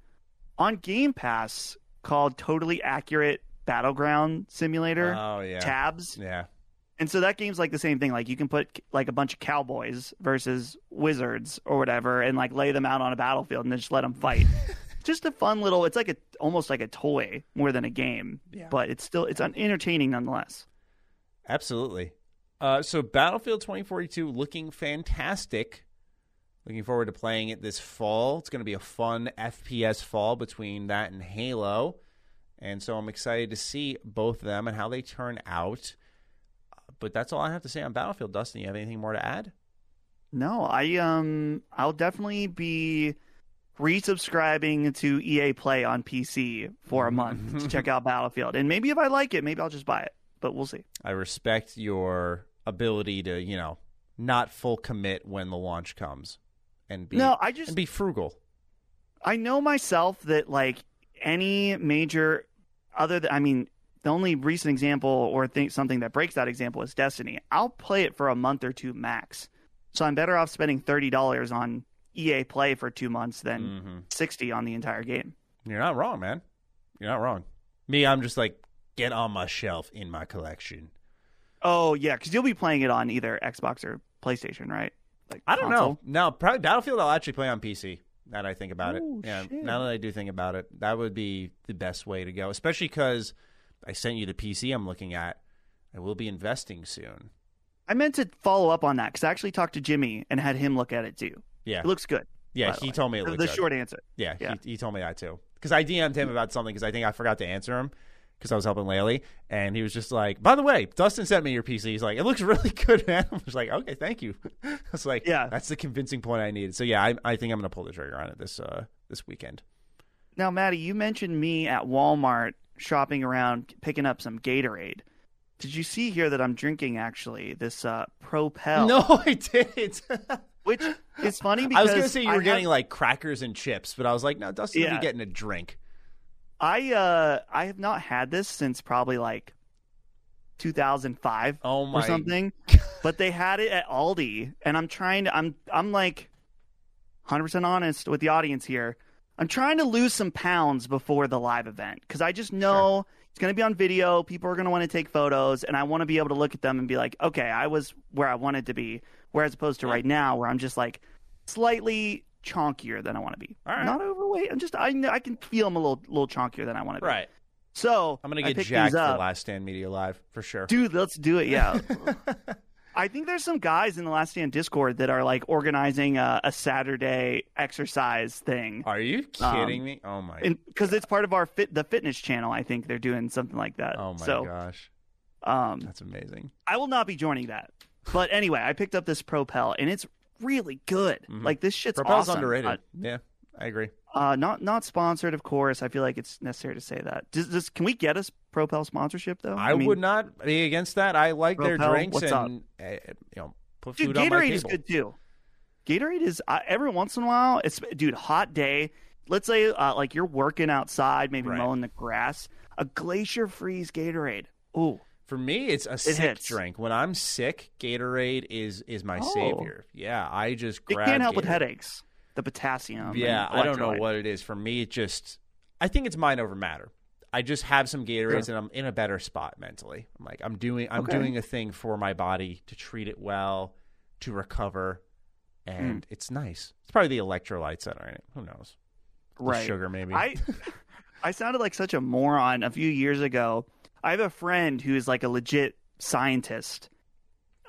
on Game Pass called Totally Accurate Battleground Simulator. Oh yeah, Tabs. yeah. And so that game's like the same thing. Like you can put like a bunch of cowboys versus wizards or whatever, and like lay them out on a battlefield and then just let them fight. just a fun little. It's like a almost like a toy more than a game, Yeah. but it's still it's un- entertaining nonetheless. Absolutely. Uh, so Battlefield 2042 looking fantastic. Looking forward to playing it this fall. It's going to be a fun FPS fall between that and Halo. And so I'm excited to see both of them and how they turn out. But that's all I have to say on Battlefield. Dustin, you have anything more to add? No, I um I'll definitely be resubscribing to EA Play on PC for a month to check out Battlefield, and maybe if I like it, maybe I'll just buy it. But we'll see. I respect your ability to, you know, not full commit when the launch comes and be No, I just and be frugal. I know myself that like any major other than I mean the only recent example or think something that breaks that example is Destiny. I'll play it for a month or two max. So I'm better off spending thirty dollars on EA Play for two months than Mm-hmm. sixty on the entire game. You're not wrong, man. You're not wrong. Me, I'm just like get on my shelf in my collection. Oh yeah, because you'll be playing it on either Xbox or PlayStation, right? Like I don't console? know. No, probably Battlefield. I'll actually play on PC. Now that I think about Oh, it, yeah. shit. Now that I do think about it, that would be the best way to go. Especially because I sent you the PC I'm looking at. I will be investing soon. I meant to follow up on that because I actually talked to Jimmy and had him look at it too. Yeah, It looks good. yeah. He told me it The- short answer. Yeah, Yeah. He, he told me that too. Because I DM'd him about something because I think I forgot to answer him because I was helping Laylee, and he was just like, "By the way, Dustin sent me your PC." He's like, "It looks really good, man." I was like, "Okay, thank you." I was like, Yeah. that's the convincing point I needed." So yeah, I, I think I'm gonna pull the trigger on it this uh this weekend. Now, Maddie, you mentioned me at Walmart shopping around, picking up some Gatorade. Did you see here that I'm drinking actually this uh, Propel? No, I didn't. which is funny because I was gonna say you were I getting have, like crackers and chips, but I was like, no, Dustin Yeah. be getting a drink. I uh I have not had this since probably like 2005 Oh my or something, but they had it at Aldi, and I'm trying to I'm I'm like 100 percent honest with the audience here. I'm trying to lose some pounds before the live event because I just know it's going to be on video. People are going to want to take photos, and I want to be able to look at them and be like, okay, I was where I wanted to be. Whereas opposed to right now, where I'm just like slightly chonkier than I want to be. All right. Not overweight. I'm just I I can feel I'm a little little chonkier than I want to be. Right. So I'm gonna get jacked for. Last Stand Media Live for sure. Dude, let's do it. Yeah. I think there's some guys in the Last Stand Discord that are like organizing a, a Saturday exercise thing. Are you Um, kidding me? Oh my. Because it's part of our fit the fitness channel. I think they're doing something like that. oh my so, gosh, um, that's amazing. I will not be joining that. But anyway, I picked up this Propel and it's really good. Mhm. Like this shit's Propel's awesome. underrated. yeah, I agree. Uh, not not sponsored, of course. I feel like it's necessary to say that. Does, does can we get us Propel sponsorship though? I, mean, would not be against that. I like their Propel, drinks what's and uh, you know put Dude, food on my Gatorade table. is good too. Gatorade is uh, every once in a while. It's dude, hot day. Let's say uh, like you're working outside, maybe Right. mowing the grass. A glacier freeze Gatorade. Ooh, For me, it's a sick hits. drink. When I'm sick, Gatorade is is my Oh. savior. Yeah, I just it can't help with headaches. The potassium. Yeah, I don't know what it is. For me, it just I think it's mind over matter. I just have some Gatorades Sure. and I'm in a better spot mentally. I'm like I'm doing I'm Okay. doing a thing for my body to treat it well, to recover, and Hmm. it's nice. It's probably the electrolytes that are in it. Who knows? The right. sugar maybe. I I sounded like such a moron a few years ago. I have a friend who is like a legit scientist,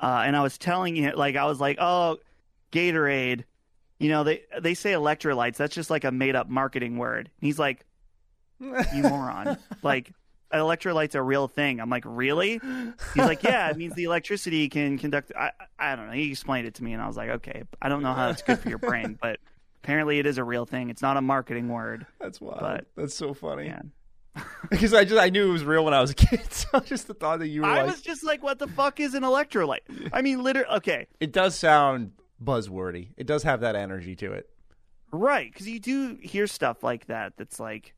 uh, and I was telling him like I was like, oh, Gatorade, you know they they say electrolytes. That's just like a made up marketing word. And he's like, you moron, like. Electrolytes are a real thing. I'm like, really? He's like, yeah. It means the electricity can conduct. I, I don't know. He explained it to me, and I was like, okay. I don't know how that's good for your brain, but apparently it is a real thing. It's not a marketing word. That's wild. but- That's so funny. Yeah. because I just I knew it was real when I was a kid. So just the thought that you were I like, was just like, what the fuck is an electrolyte? I mean, literally, okay, it does sound buzzwordy. It does have that energy to it. right? Because you do hear stuff like that. That's like,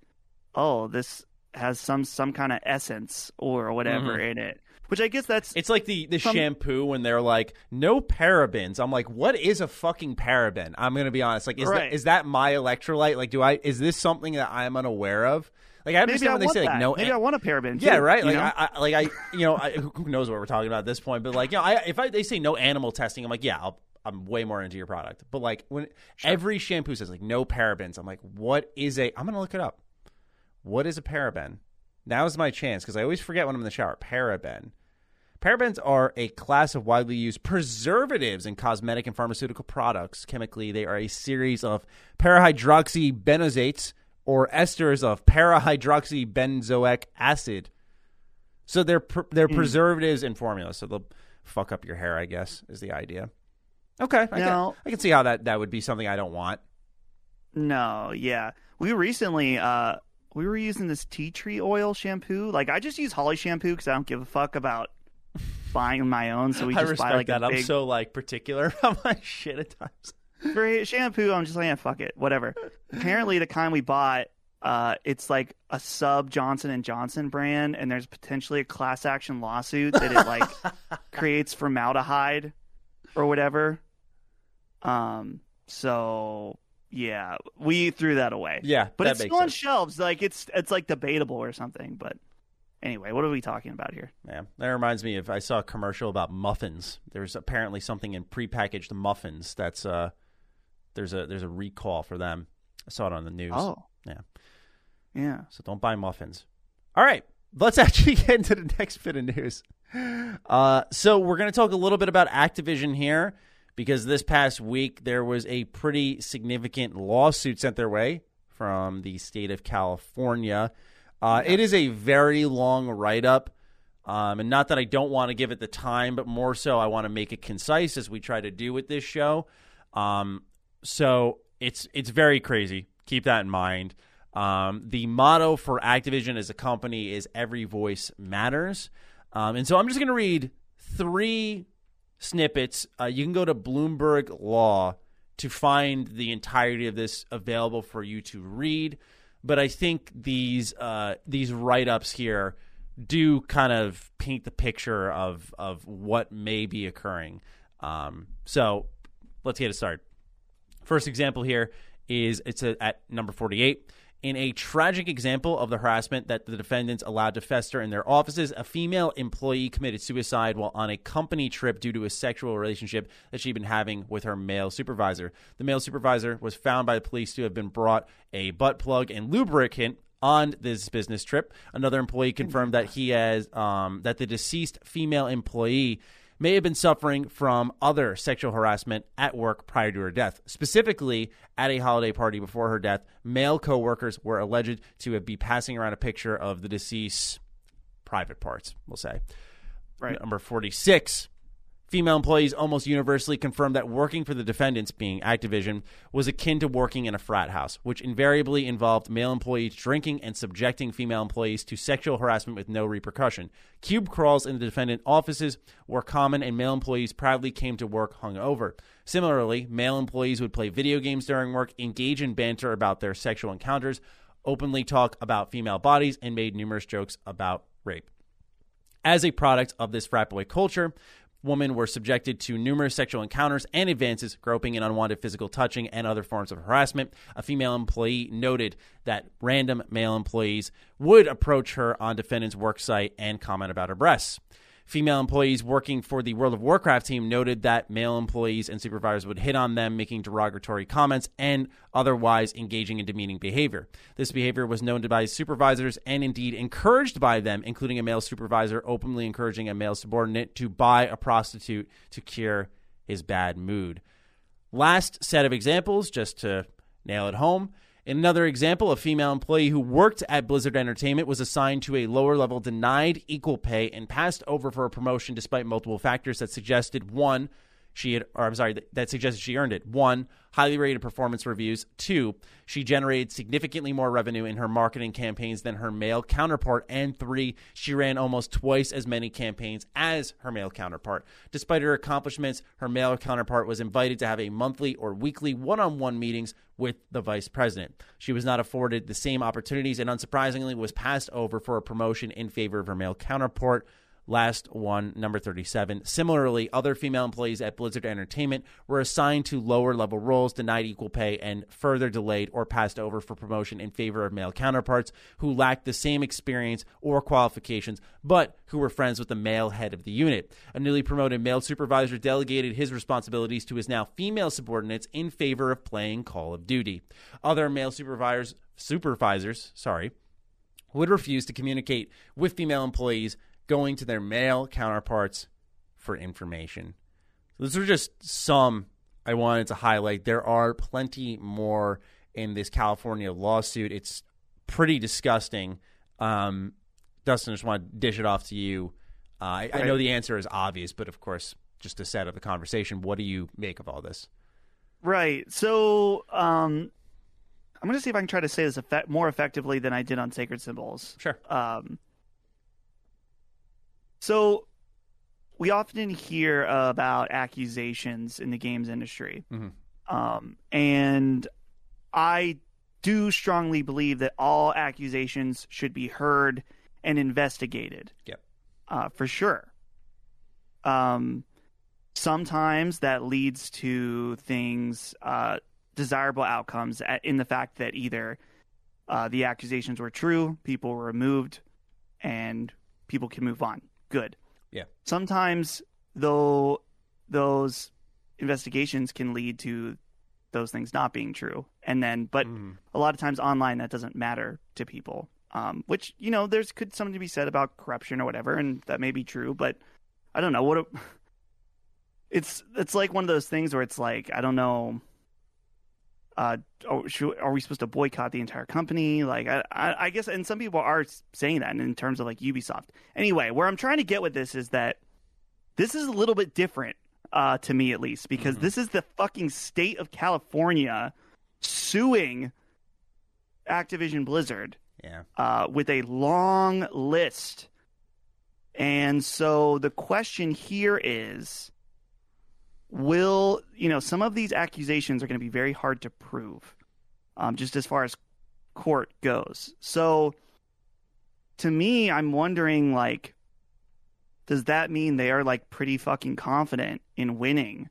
oh, this has some some kind of essence or whatever mm-hmm. in it. Which I guess that's It's like the the Some- shampoo when they're like no parabens. I'm like, what is a fucking paraben? I'm gonna be honest. Like, is Right. that is that my electrolyte? Like, do I is this something that I'm unaware of? Like, I maybe understand I when they say that. like no. maybe I want a paraben. yeah, right. Like? I, I, like I, you know, I, who knows what we're talking about at this point? But like, you know, I, if I, they say no animal testing, I'm like, yeah, I'll, I'm way more into your product. But like when every shampoo says like no parabens, I'm like, what is a? I'm gonna look it up. What is a paraben? Now is my chance because I always forget when I'm in the shower. Paraben. Parabens are a class of widely used preservatives in cosmetic and pharmaceutical products. Chemically, they are a series of parahydroxybenzoates or esters of parahydroxybenzoic acid. So they're pr- they're hmm. preservatives in formulas. So they'll fuck up your hair. I guess is the idea. Okay, I, Now- can, I can see how that that would be something I don't want. no, yeah. We recently, uh, we were using this tea tree oil shampoo. Like, I just use Holly shampoo because I don't give a fuck about buying my own. So we just buy like that. a I'm so like particular about my shit at times. for shampoo, I'm just like, yeah, fuck it, whatever. Apparently, the kind we bought, uh, it's like a sub Johnson and Johnson brand, and there's potentially a class action lawsuit that it like creates formaldehyde or whatever. Um. So yeah, we threw that away. Yeah, but it's still on sense. shelves. Like it's it's like debatable or something. But anyway, what are we talking about here? Yeah, that reminds me of I saw a commercial about muffins. There's apparently something in prepackaged muffins that's uh there's a there's a recall for them. I saw it on the news. Oh, Yeah. yeah. So don't buy muffins. All right, let's actually get into the next bit of news. Uh, so we're going to talk a little bit about Activision here because this past week there was a pretty significant lawsuit sent their way from the state of California. Uh, It is a very long write up. Um, and not that I don't want to give it the time, but more so I want to make it concise as we try to do with this show. Um, so it's it's very crazy. Keep that in mind. Um, the motto for Activision as a company is "Every voice matters," um, and so I'm just going to read three snippets. Uh, you can go to Bloomberg Law to find the entirety of this available for you to read. But I think these uh, these write ups here do kind of paint the picture of of what may be occurring. Um, so let's get it started. First example here is it's a, at number 48. In a tragic example of the harassment that the defendants allowed to fester in their offices, a female employee committed suicide while on a company trip due to a sexual relationship that she'd been having with her male supervisor. The male supervisor was found by the police to have been brought a butt plug and lubricant on this business trip. Another employee confirmed that he has um, that the deceased female employee may have been suffering from other sexual harassment at work prior to her death. Specifically, at a holiday party before her death, male coworkers were alleged to have be passing around a picture of the deceased's private parts, we'll say. Right. Number 46. Female employees almost universally confirmed that working for the defendants, being Activision, was akin to working in a frat house, which invariably involved male employees drinking and subjecting female employees to sexual harassment with no repercussion. Cube crawls in the defendant offices were common, and male employees proudly came to work hungover. Similarly, male employees would play video games during work, engage in banter about their sexual encounters, openly talk about female bodies, and made numerous jokes about rape. As a product of this frat boy culture, women were subjected to numerous sexual encounters and advances, groping and unwanted physical touching, and other forms of harassment. A female employee noted that random male employees would approach her on defendant's work site and comment about her breasts. Female employees working for the World of Warcraft team noted that male employees and supervisors would hit on them, making derogatory comments and otherwise engaging in demeaning behavior. This behavior was known to by supervisors and indeed encouraged by them, including a male supervisor openly encouraging a male subordinate to buy a prostitute to cure his bad mood. Last set of examples, just to nail it home. In another example, a female employee who worked at Blizzard Entertainment was assigned to a lower level, denied equal pay, and passed over for a promotion despite multiple factors that suggested one, she had, or I'm sorry, that, that suggested she earned it. One, highly rated performance reviews. Two, she generated significantly more revenue in her marketing campaigns than her male counterpart. And three, she ran almost twice as many campaigns as her male counterpart. Despite her accomplishments, her male counterpart was invited to have a monthly or weekly one on one meetings with the vice president. She was not afforded the same opportunities and unsurprisingly was passed over for a promotion in favor of her male counterpart. Last one, number 37. Similarly, other female employees at Blizzard Entertainment were assigned to lower level roles, denied equal pay, and further delayed or passed over for promotion in favor of male counterparts who lacked the same experience or qualifications, but who were friends with the male head of the unit. A newly promoted male supervisor delegated his responsibilities to his now female subordinates in favor of playing Call of Duty. Other male supervisors, supervisors, sorry, would refuse to communicate with female employees going to their male counterparts for information. Those are just some I wanted to highlight. There are plenty more in this California lawsuit. It's pretty disgusting. Um, Dustin, I just want to dish it off to you. Uh, I, I, know the answer is obvious, but of course, just to set up the conversation, what do you make of all this? Right. So um, I'm going to see if I can try to say this effect- more effectively than I did on Sacred Symbols. Sure. Um, so we often hear about accusations in the games industry. Mm-hmm. Um, and I do strongly believe that all accusations should be heard and investigated. Yep. Uh, for sure. Um, sometimes that leads to things, uh, desirable outcomes in the fact that either uh, the accusations were true, people were removed, and people can move on good. Yeah. Sometimes though those investigations can lead to those things not being true. And then but mm. a lot of times online that doesn't matter to people. Um, which, you know, there's could something to be said about corruption or whatever, and that may be true, but I don't know. What it's it's like one of those things where it's like, I don't know uh, oh, are we supposed to boycott the entire company? Like, I, I, I, guess, and some people are saying that in terms of like Ubisoft. Anyway, where I'm trying to get with this is that this is a little bit different uh, to me, at least, because mm-hmm. this is the fucking state of California suing Activision Blizzard. Yeah. Uh, with a long list. And so the question here is will you know some of these accusations are going to be very hard to prove um, just as far as court goes. So to me i'm wondering like does that mean they are like pretty fucking confident in winning?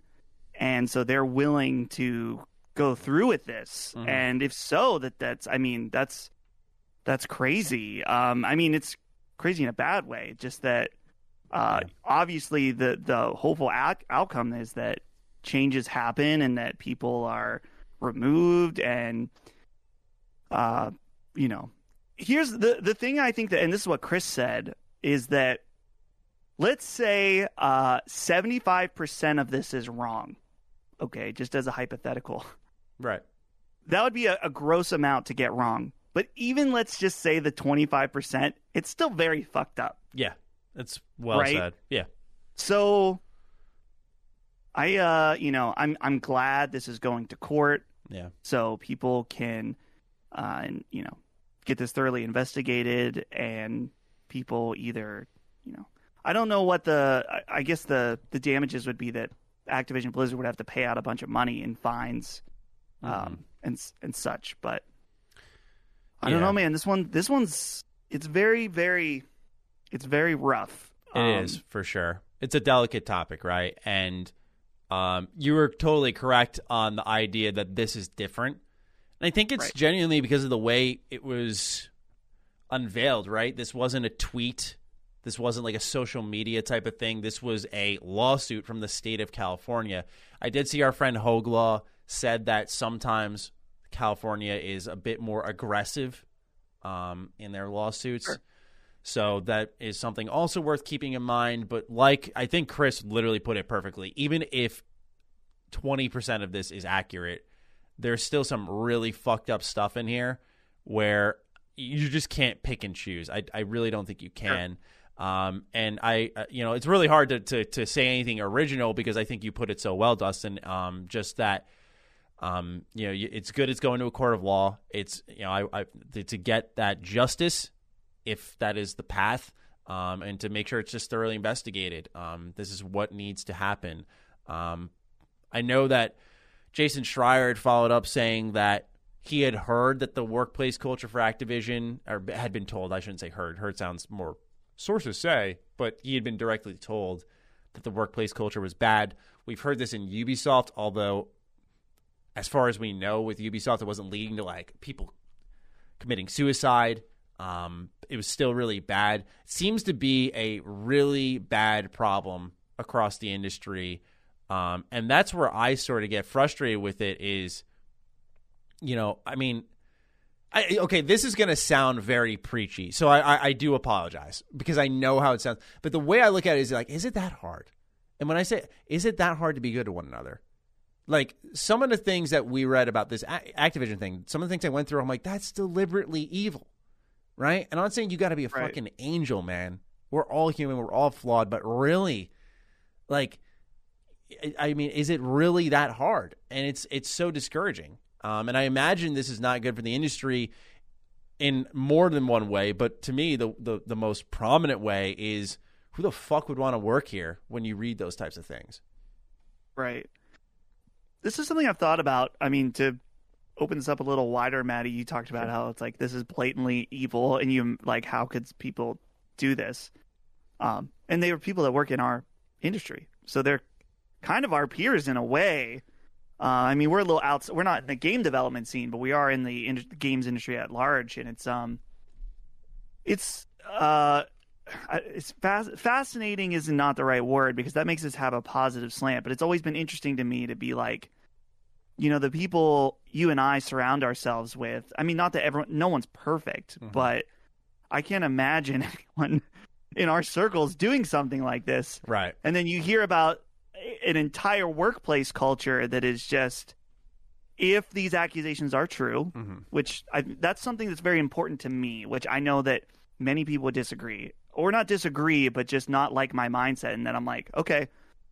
And so they're willing to go through with this? Mm-hmm. and if so that that's i mean that's that's crazy. Um i mean it's crazy in a bad way just that uh, obviously, the the hopeful out- outcome is that changes happen and that people are removed and, uh, you know, here's the the thing I think that, and this is what Chris said, is that let's say uh, seventy five percent of this is wrong. Okay, just as a hypothetical, right? That would be a, a gross amount to get wrong. But even let's just say the twenty five percent, it's still very fucked up. Yeah. That's well right? said. Yeah. So I uh you know, I'm I'm glad this is going to court. Yeah. So people can uh and you know, get this thoroughly investigated and people either, you know, I don't know what the I, I guess the the damages would be that Activision Blizzard would have to pay out a bunch of money in fines um mm-hmm. and and such, but I yeah. don't know, man. This one this one's it's very very it's very rough. It um, is for sure. it's a delicate topic, right? And um, you were totally correct on the idea that this is different. And I think it's Right. genuinely because of the way it was unveiled, right? This wasn't a tweet. This wasn't like a social media type of thing. This was a lawsuit from the state of California. I did see our friend Hoeg Law said that sometimes California is a bit more aggressive um, in their lawsuits. So that is something also worth keeping in mind. But like I think Chris literally put it perfectly, even if 20% of this is accurate, there's still some really fucked up stuff in here where you just can't pick and choose. I, I really don't think you can. Um, and I, uh, you know, it's really hard to, to, to say anything original because I think you put it so well, Dustin. Um, just that, um, you know, it's good. It's going to a court of law. It's, you know, I, I to get that justice, if that is the path, um, and to make sure it's just thoroughly investigated. Um, this is what needs to happen. Um, I know that Jason Schreier had followed up saying that he had heard that the workplace culture for Activision, or had been told, I shouldn't say heard, heard sounds more sources say, but he had been directly told that the workplace culture was bad. We've heard this in Ubisoft, although, as far as we know, with Ubisoft, it wasn't leading to like people committing suicide. Um, it was still really bad. Seems to be a really bad problem across the industry. Um, and that's where I sort of get frustrated with it is, you know, I mean, I, okay, this is going to sound very preachy. So I, I, I do apologize because I know how it sounds. But the way I look at it is like, is it that hard? And when I say, is it that hard to be good to one another? Like some of the things that we read about this Activision thing, some of the things I went through, I'm like, that's deliberately evil, right? And I'm not saying you got to be a Right. fucking angel, man. We're all human, we're all flawed, but really, like, I- I mean, is it really that hard? And it's it's so discouraging. Um, and I imagine this is not good for the industry in more than one way. But to me, the the, the most prominent way is who the fuck would want to work here when you read those types of things. Right. This is something I've thought about. I mean, to open this up a little wider, Maddie, you talked about how it's like this is blatantly evil, and you like how could people do this? Um, and they were people that work in our industry, so they're kind of our peers in a way. Uh, I mean, we're a little out. We're not in the game development scene, but we are in the in- games industry at large, and it's um, it's uh, it's fas- fascinating is not the right word because that makes us have a positive slant. But it's always been interesting to me to be like, you know, the people you and I surround ourselves with. I mean, not that everyone, no one's perfect, mm-hmm. but I can't imagine anyone in our circles doing something like this. Right. And then you hear about an entire workplace culture that is just if these accusations are true, mm-hmm. which I, that's something that's very important to me, which I know that many people disagree or not disagree, but just not like my mindset. And then I'm like, okay,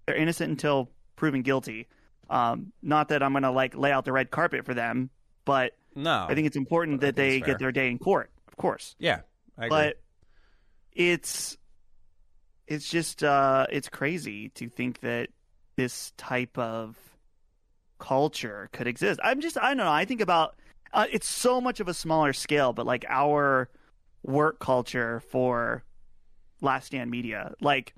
they're innocent until proven guilty. Um, not that I'm going to like lay out the red carpet for them, but No, I think it's important that they get their day in court, of course. Yeah, I agree. but it's it's just uh it's crazy to think that this type of culture could exist. I'm just i don't know i think about uh, it's so much of a smaller scale but like our work culture for last stand media. Like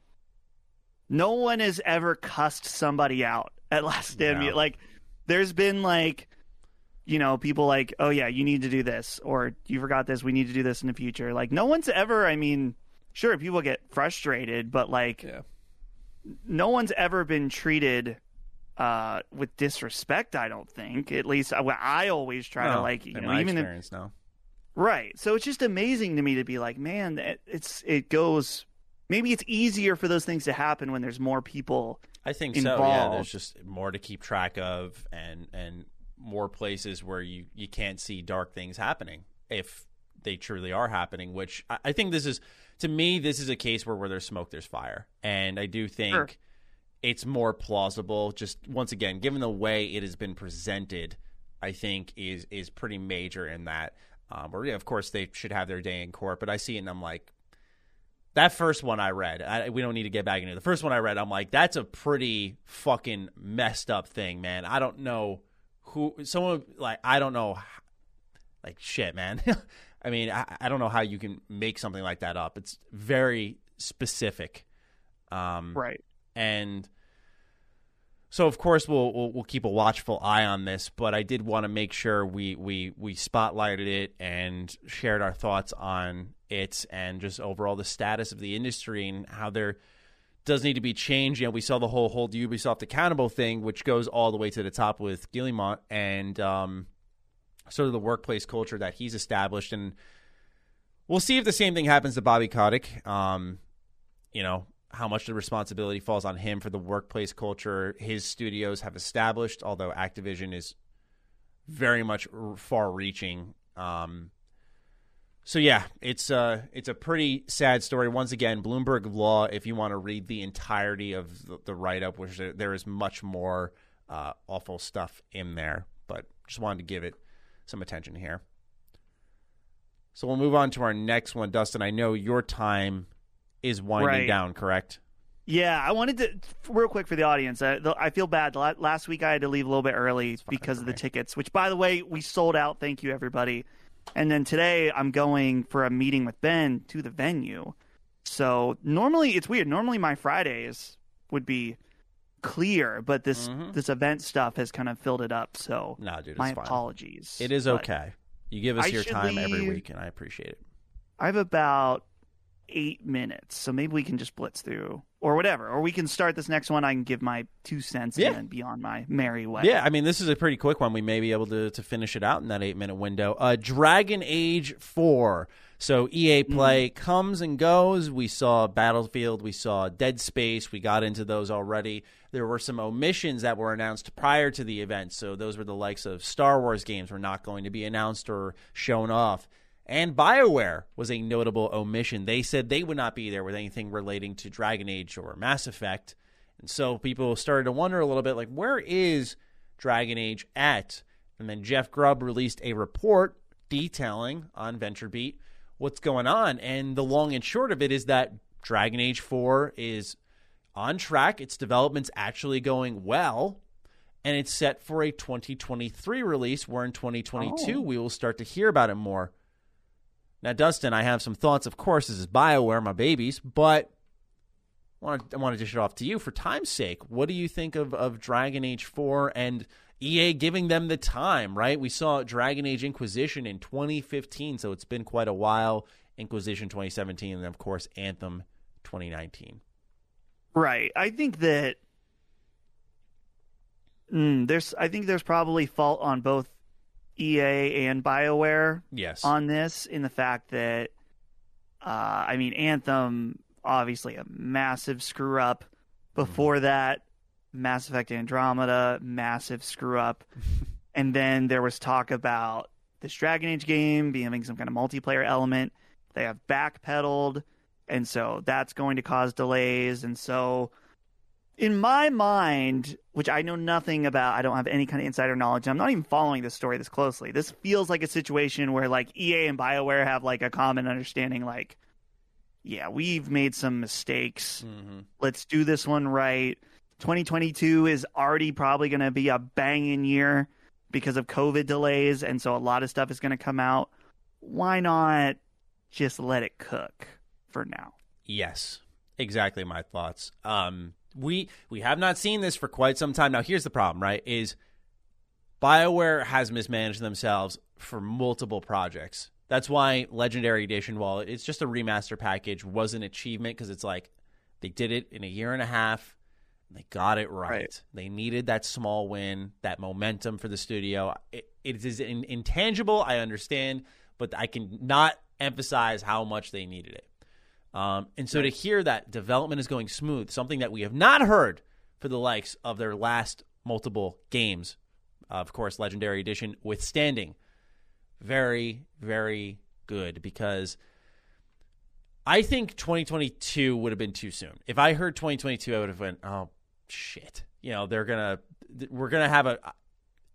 no one has ever cussed somebody out at last stand No. media like there's been like you know, people like, oh yeah, you need to do this, or you forgot this, we need to do this in the future. Like, no one's ever, I mean, sure, people get frustrated, but like, Yeah. no one's ever been treated uh, with disrespect. I don't think. At least I, I always try to like, you know, my even if, experience, no. Right. So it's just amazing to me to be like, man, it's it goes. Maybe it's easier for those things to happen when there's more people. I think so. Yeah, there's just more to keep track of, and and more places where you you can't see dark things happening if they truly are happening. Which I, I think this is to me, this is a case where where there's smoke, there's fire, and I do think Sure. it's more plausible. Just once again, given the way it has been presented, I think is is pretty major in that. Um, where yeah, of course they should have their day in court, but I see it and I'm like, that first one I read, I, we don't need to get back into it. the first one I read. I'm like, that's a pretty fucking messed up thing, man. I don't know who someone like I don't know, like shit, man. I mean, I, I don't know how you can make something like that up. It's very specific. Um, Right. and so of course we'll, we'll we'll keep a watchful eye on this, but I did want to make sure we we we spotlighted it and shared our thoughts on it and just overall the status of the industry and how there does need to be change. You know, we saw the whole hold Ubisoft accountable thing, which goes all the way to the top with Guillemot and um, sort of the workplace culture that he's established, and we'll see if the same thing happens to Bobby Kotick. Um, you know, how much the responsibility falls on him for the workplace culture his studios have established, although Activision is very much far reaching. Um, so yeah, it's uh it's a pretty sad story. Once again, Bloomberg Law. If you want to read the entirety of the, the write up, which there, there is much more uh, awful stuff in there, but just wanted to give it some attention here. So we'll move on to our next one, Dustin. I know your time is winding Right. down, correct? Yeah, I wanted to real quick for the audience. I, I feel bad. Last week I had to leave a little bit early because of the tickets, which by the way we sold out. Thank you everybody. And then today I'm going for a meeting with Ben to the venue. So normally it's weird. Normally my Fridays would be clear, but this Mhm. this event stuff has kind of filled it up. So No, dude, my fine. apologies. It is But okay. You give us I your time every week, and I appreciate it. I have about eight minutes, so maybe we can just blitz through or whatever, or we can start this next one. I can give my two cents Yeah. and then be on my merry way. Yeah, I mean, this is a pretty quick one. We may be able to, to finish it out in that eight minute window. Uh, Dragon Age 4. So EA Play comes and goes. We saw Battlefield, we saw Dead Space, we got into those already. There were some omissions that were announced prior to the event. So those were the likes of Star Wars games were not going to be announced or shown off. And BioWare was a notable omission. They said they would not be there with anything relating to Dragon Age or Mass Effect. And so people started to wonder a little bit like, where is Dragon Age at? And then Jeff Grubb released a report detailing on VentureBeat what's going on. And the long and short of it is that Dragon Age 4 is on track. Its development's actually going well. And it's set for a 2023 release, where in 2022 we will start to hear about it more. Now, Dustin, I have some thoughts. Of course, this is Bioware, my babies, but I want to, dish it off to you for time's sake. What do you think of, of Dragon Age 4 and EA giving them the time, right? We saw Dragon Age Inquisition in 2015, so it's been quite a while. Inquisition 2017, and then of course, Anthem 2019. Right. I think that mm, there's. I think there's probably fault on both EA and BioWare Yes. on this in the fact that, uh, I mean, Anthem obviously a massive screw up. Before that, Mass Effect Andromeda, massive screw up. and then there was talk about this Dragon Age game being having some kind of multiplayer element. They have backpedaled, and so that's going to cause delays. And so, in my mind, which I know nothing about, I don't have any kind of insider knowledge. I'm not even following this story this closely. This feels like a situation where like EA and BioWare have like a common understanding, like, yeah, we've made some mistakes. Mhm. Let's do this one right. 2022 is already probably going to be a banging year because of COVID delays, and so a lot of stuff is going to come out. Why not just let it cook for now? Yes, exactly my thoughts. Um, we we have not seen this for quite some time now. Here's the problem, right? Is BioWare has mismanaged themselves for multiple projects. That's why Legendary Edition, while it's just a remaster package, was an achievement because it's like they did it in a year and a half. And they got it right. Right. They needed that small win, that momentum for the studio. It, it is in, intangible, I understand, but I can not emphasize how much they needed it. Um, and so to hear that development is going smooth, something that we have not heard for the likes of their last multiple games, of course, Legendary Edition withstanding, very, very good because I think 2022 would have been too soon. If I heard 2022, I would have went, oh shit, you know, they're gonna, we're gonna have a.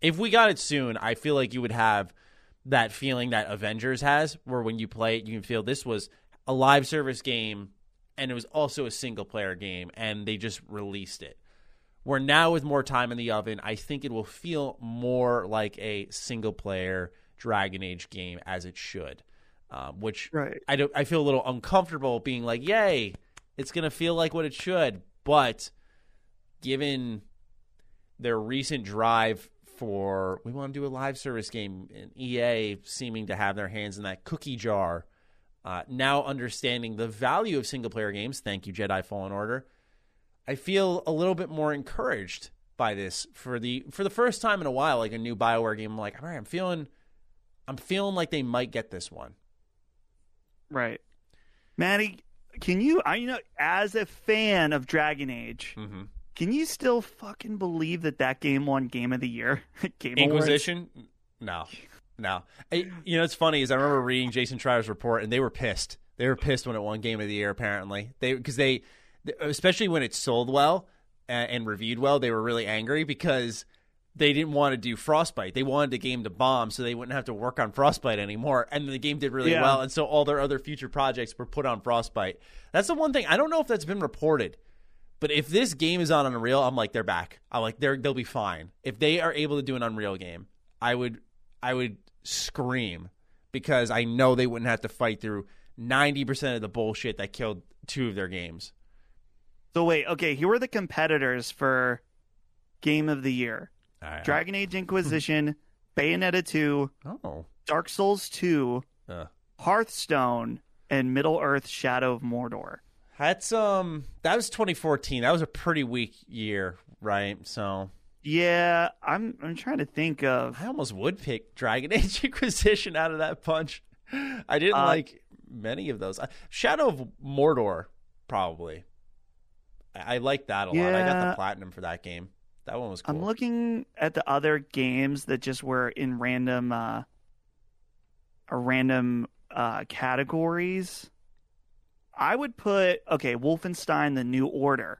If we got it soon, I feel like you would have that feeling that Avengers has, where when you play it, you can feel this was a live service game and it was also a single player game and they just released it. Where now with more time in the oven, I think it will feel more like a single player Dragon Age game as it should. Um, which Right. I don't I feel a little uncomfortable being like, "Yay, it's going to feel like what it should. But given their recent drive for we want to do a live service game and EA seeming to have their hands in that cookie jar, uh, now understanding the value of single player games, thank you, Jedi Fallen Order, I feel a little bit more encouraged by this for the for the first time in a while, like a new Bioware game. I'm like, all right, I'm feeling I'm feeling like they might get this one. Right. Maddie, can you I you know as a fan of Dragon Age, Mm-hmm. can you still fucking believe that that game won game of the year? game Awards? Inquisition? No, no. I, you know, it's funny is I remember reading Jason Schreier's report, and they were pissed. They were pissed when it won Game of the Year. Apparently, they because they, especially when it sold well and, and reviewed well, they were really angry because they didn't want to do Frostbite. They wanted the game to bomb so they wouldn't have to work on Frostbite anymore. And the game did really Yeah. well, and so all their other future projects were put on Frostbite. That's the one thing I don't know if that's been reported. But if this game is on Unreal, I'm like they're back. I'm like they're they'll be fine. If they are able to do an Unreal game, I would I would scream because I know they wouldn't have to fight through 90% of the bullshit that killed two of their games. So wait, okay, here are the competitors for game of the year. Dragon Age Inquisition, Bayonetta 2, oh. Dark Souls 2, Uh. Hearthstone, and Middle Earth Shadow of Mordor. That's um that was 2014. That was a pretty weak year, right? So Yeah, I'm I'm trying to think of I almost would pick Dragon Age Inquisition out of that punch. I didn't Uh, like many of those. Uh, Shadow of Mordor, probably. I, I like that a lot. I got the platinum for that game. That one was cool. I'm looking at the other games that just were in random uh a random uh categories. I would put okay, Wolfenstein the New Order.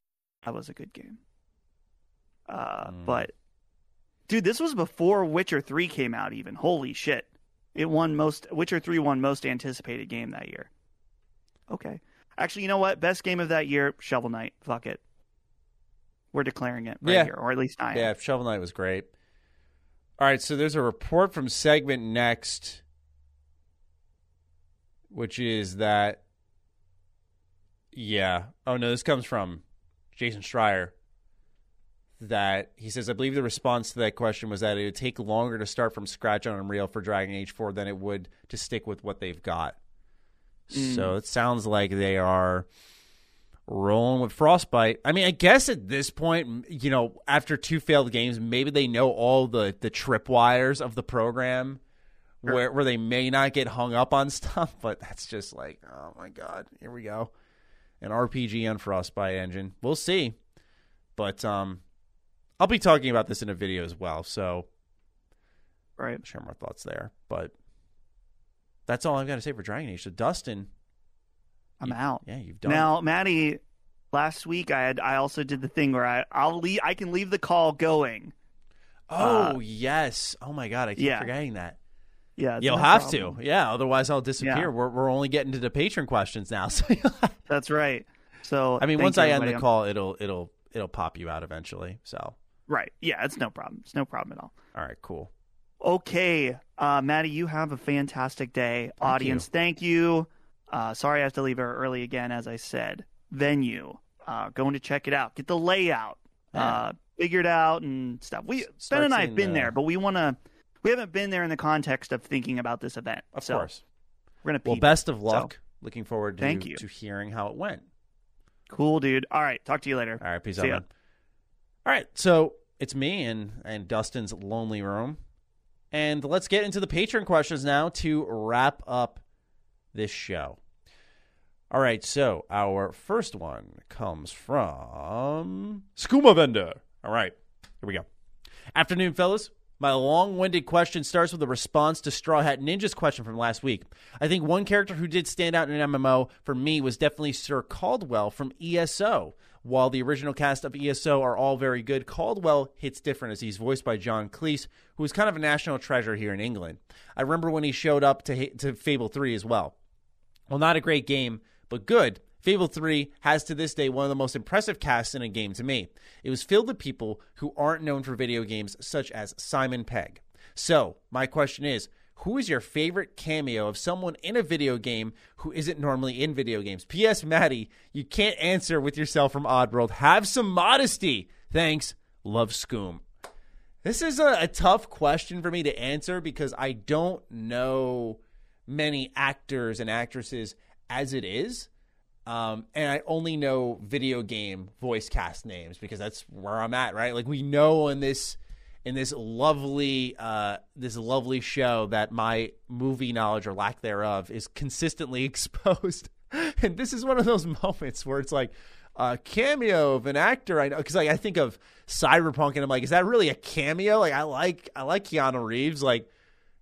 That was a good game. Uh Mm. but dude, this was before Witcher 3 came out even. Holy shit. It won most Witcher 3 won most anticipated game that year. Okay. Actually, you know what? Best game of that year, Shovel Knight. Fuck it. We're declaring it right Yeah. here, or at least I am. Yeah, Shovel Knight was great. All right, so there's a report from SegmentNext, which is that, yeah. Oh, no, this comes from Jason Schreier. That he says, I believe the response to that question was that it would take longer to start from scratch on Unreal for Dragon Age 4 than it would to stick with what they've got. Mm. So it sounds like they are rolling with Frostbite. I mean, I guess at this point, you know, after two failed games, maybe they know all the the tripwires of the program, where where they may not get hung up on stuff. But that's just like, oh my god, here we go, an RPG on Frostbite engine. We'll see, but um, I'll be talking about this in a video as well. So Right. share more thoughts there. But that's all I've got to say for Dragon Age. So Dustin, I'm you- out. Yeah, you've done. Now, Maddie, last week I had I also did the thing where I I'll leave, I can leave the call going. Oh Uh, yes! Oh my god, I keep yeah. forgetting that. Yeah, You'll no have problem. to, yeah. Otherwise, I'll disappear. Yeah. We're we're only getting to the patron questions now. So, That's right. So I mean, once I end the call, it'll it'll it'll pop you out eventually. So, Right. Yeah, it's no problem. It's no problem at all. all right, cool. Okay, uh, Maddie, you have a fantastic day. Audience, thank you. Uh, sorry I have to leave early again, as I said. Venue, uh, going to check it out. Get the layout uh, figured out and stuff. We Ben and I have been the- there, but we want to. We haven't been there in the context of thinking about this event. Of So course. we're gonna. Well, best of luck. Looking forward to Thank you. to hearing how it went. Cool, dude. All right, talk to you later. All right, peace See out, man. All right, so it's me and and Dustin's lonely room, and let's get into the patron questions now to wrap up this show. All right, so our first one comes from Skooma Vendor. All right, here we go. Afternoon, fellas. My long winded question starts with a response to Straw Hat Ninja's question from last week. I think one character who did stand out in an MMO for me was definitely Sir Cadwell from ESO. While the original cast of ESO are all very good, Cadwell hits different as he's voiced by John Cleese, who is kind of a national treasure here in England. I remember when he showed up to, to Fable 3 as well. Well, not a great game, but good. Fable 3 has to this day one of the most impressive casts in a game to me. It was filled with people who aren't known for video games, such as Simon Pegg. So, my question is who is your favorite cameo of someone in a video game who isn't normally in video games? P.S. Maddie, you can't answer with yourself from Oddworld. Have some modesty. Thanks. Love Scoom. This is a, a tough question for me to answer because I don't know many actors and actresses as it is. Um, and I only know video game voice cast names because that's where I'm at, right? Like we know in this in this lovely uh, this lovely show that my movie knowledge or lack thereof is consistently exposed. and this is one of those moments where it's like a cameo of an actor I know because like I think of Cyberpunk and I'm like, is that really a cameo? Like I like I like Keanu Reeves. Like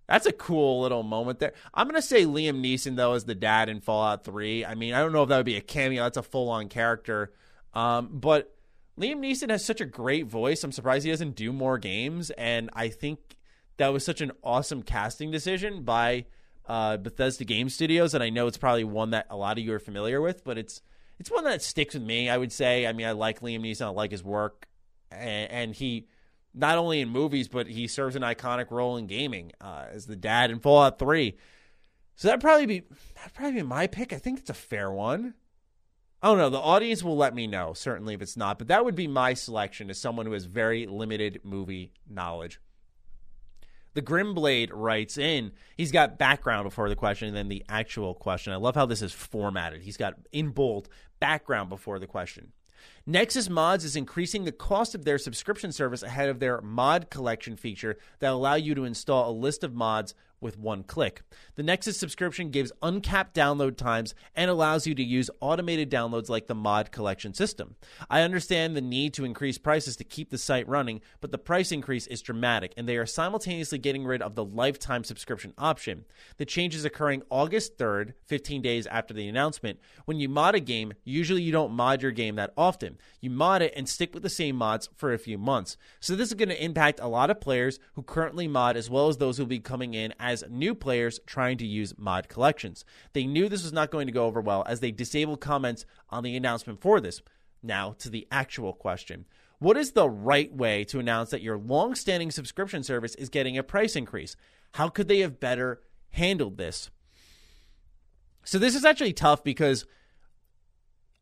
that's a cool little moment there. I'm gonna say Liam Neeson though as the dad in Fallout Three. I mean, I don't know if that would be a cameo. That's a full on character. Um, but Liam Neeson has such a great voice. I'm surprised he doesn't do more games. And I think that was such an awesome casting decision by uh, Bethesda Game Studios. And I know it's probably one that a lot of you are familiar with, but it's it's one that sticks with me. I would say. I mean, I like Liam Neeson. I like his work, and, and he not only in movies, but he serves an iconic role in gaming uh, as the dad in Fallout Three. So that'd probably be that'd probably be my pick. I think it's a fair one. I don't know. The audience will let me know, certainly, if it's not. But that would be my selection as someone who has very limited movie knowledge. The Grimblade writes in, he's got background before the question and then the actual question. I love how this is formatted. He's got in bold background before the question. Nexus Mods is increasing the cost of their subscription service ahead of their mod collection feature that allow you to install a list of mods with one click. The Nexus subscription gives uncapped download times and allows you to use automated downloads like the mod collection system. I understand the need to increase prices to keep the site running, but the price increase is dramatic and they are simultaneously getting rid of the lifetime subscription option. The change is occurring August 3rd, 15 days after the announcement. When you mod a game, usually you don't mod your game that often. You mod it and stick with the same mods for a few months. So this is going to impact a lot of players who currently mod as well as those who will be coming in as new players trying to use mod collections. They knew this was not going to go over well as they disabled comments on the announcement for this. Now to the actual question. What is the right way to announce that your long standing subscription service is getting a price increase? How could they have better handled this? So, this is actually tough because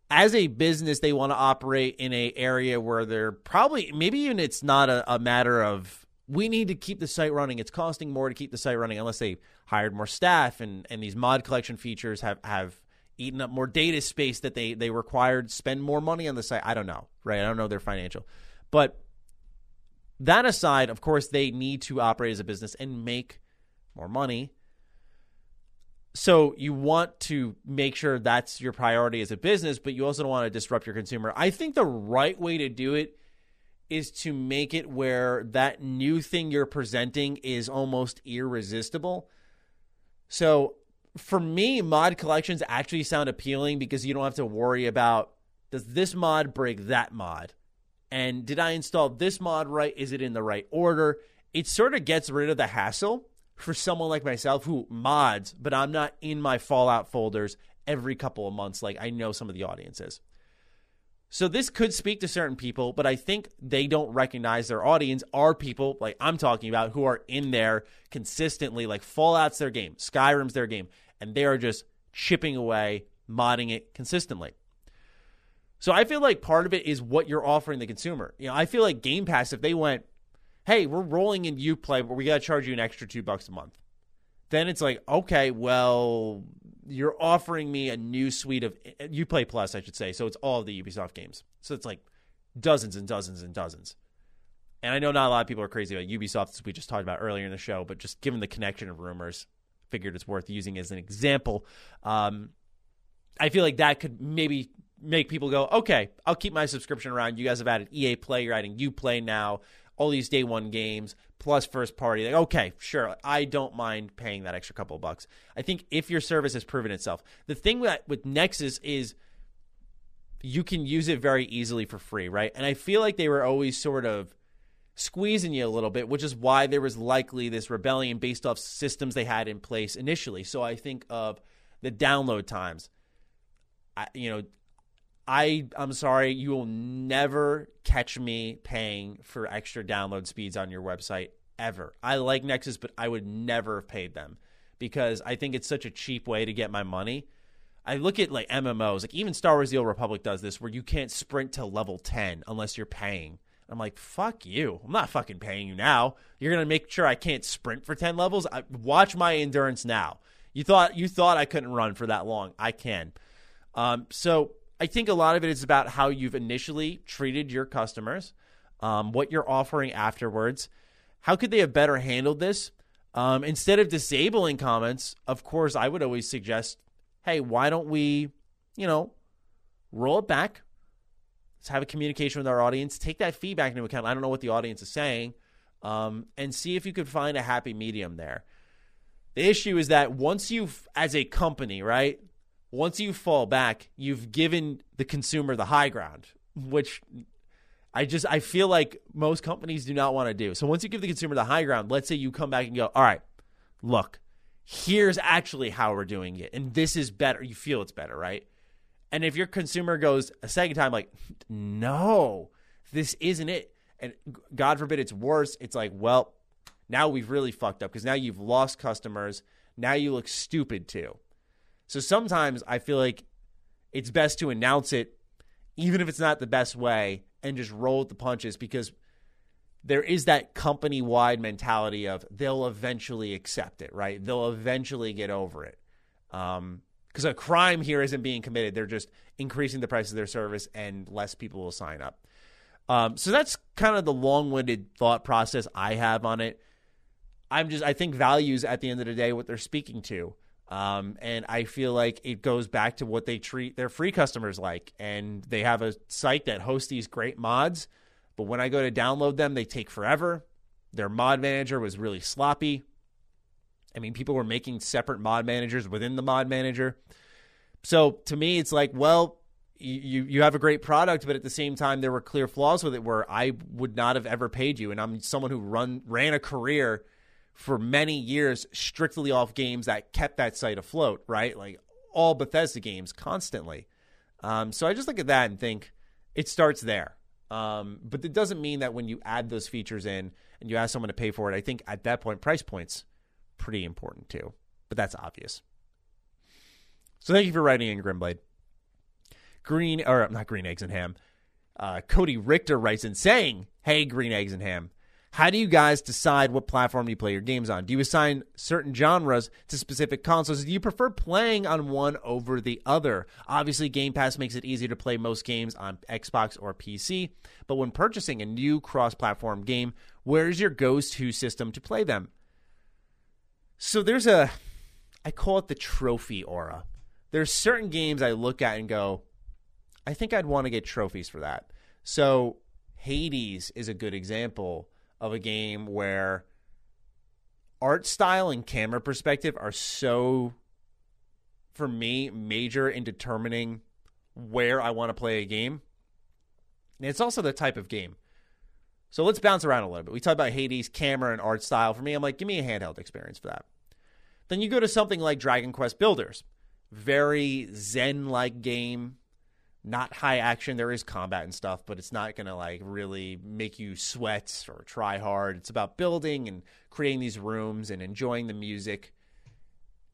as a business, they want to operate in a area where they're probably, maybe even it's not a, a matter of we need to keep the site running. It's costing more to keep the site running unless they hired more staff and, and these mod collection features have, have eaten up more data space that they, they required spend more money on the site. I don't know, right? I don't know their financial. But that aside, of course, they need to operate as a business and make more money. So you want to make sure that's your priority as a business, but you also don't want to disrupt your consumer. I think the right way to do it is to make it where that new thing you're presenting is almost irresistible. So for me, mod collections actually sound appealing because you don't have to worry about does this mod break that mod? And did I install this mod right? Is it in the right order? It sort of gets rid of the hassle for someone like myself who mods, but I'm not in my Fallout folders every couple of months like I know some of the audiences. So this could speak to certain people, but I think they don't recognize their audience are people like I'm talking about who are in there consistently. Like Fallout's their game, Skyrim's their game, and they are just chipping away, modding it consistently. So I feel like part of it is what you're offering the consumer. You know, I feel like Game Pass, if they went, hey, we're rolling in UPlay, but we got to charge you an extra two bucks a month, then it's like, okay, well, you're offering me a new suite of UPlay Plus, I should say. So it's all of the Ubisoft games. So it's like dozens and dozens and dozens. And I know not a lot of people are crazy about Ubisoft, as we just talked about earlier in the show, but just given the connection of rumors, figured it's worth using as an example. Um, I feel like that could maybe make people go, okay, I'll keep my subscription around. You guys have added EA Play, you're adding UPlay now. All these day one games plus first party. Like, okay, sure, I don't mind paying that extra couple of bucks. I think if your service has proven itself, the thing with, with Nexus is you can use it very easily for free, right? And I feel like they were always sort of squeezing you a little bit, which is why there was likely this rebellion based off systems they had in place initially. So I think of the download times. I, you know, I I'm sorry, you will never catch me paying for extra download speeds on your website ever. I like Nexus, but I would never have paid them because I think it's such a cheap way to get my money. I look at like MMOs, like even Star Wars: The Old Republic does this, where you can't sprint to level ten unless you're paying. I'm like, fuck you. I'm not fucking paying you now. You're gonna make sure I can't sprint for ten levels. I, watch my endurance now. You thought you thought I couldn't run for that long. I can. Um, so I think a lot of it is about how you've initially treated your customers, um, what you're offering afterwards. How could they have better handled this? Um, instead of disabling comments, of course, I would always suggest, hey, why don't we, you know, roll it back? Let's have a communication with our audience. Take that feedback into account. I don't know what the audience is saying, um, and see if you could find a happy medium there. The issue is that once you've, as a company, right, once you fall back, you've given the consumer the high ground, which I just I feel like most companies do not want to do. So once you give the consumer the high ground, let's say you come back and go, "All right, look, here's actually how we're doing it, and this is better." You feel it's better, right? And if your consumer goes a second time, like, "No, this isn't it," and God forbid it's worse, it's like, well, now we've really fucked up because now you've lost customers. Now you look stupid too. So sometimes I feel like it's best to announce it, even if it's not the best way, and just roll with the punches because there is that company wide mentality of they'll eventually accept it, right? They'll eventually get over it. Um, because a crime here isn't being committed. They're just increasing the price of their service and less people will sign up. Um, so that's kind of the long winded thought process I have on it. I'm just, I think values at the end of the day what they're speaking to. Um, and I feel like it goes back to what they treat their free customers like. And they have a site that hosts these great mods, but when I go to download them, they take forever. Their mod manager was really sloppy. I mean, people were making separate mod managers within the mod manager. So to me, it's like, well, you you have a great product, but at the same time, there were clear flaws with it where I would not have ever paid you. And I'm someone who run ran a career for many years strictly off games that kept that site afloat, right? Like all Bethesda games constantly. Um, so I just look at that and think it starts there. Um, but it doesn't mean that when you add those features in and you ask someone to pay for it, I think at that point, price points pretty important too. But that's obvious. So thank you for writing in, Grimblade. Green, or not Green Eggs and Ham. Uh, Cody Richter writes in saying, Hey, Green Eggs and Ham. How do you guys decide what platform you play your games on? Do you assign certain genres to specific consoles? Do you prefer playing on one over the other? Obviously, Game Pass makes it easier to play most games on Xbox or PC, but when purchasing a new cross platform game, where's your go to system to play them? So there's a, I call it the trophy aura. There's certain games I look at and go, I think I'd want to get trophies for that. So Hades is a good example of a game where art style and camera perspective are so for me major in determining where I want to play a game. And it's also the type of game. So let's bounce around a little bit. We talked about Hades camera and art style. For me, I'm like, give me a handheld experience for that. Then you go to something like Dragon Quest Builders. Very zen like game, not high action. There is combat and stuff, but it's not going to like really make you sweat or try hard. It's about building and creating these rooms and enjoying the music.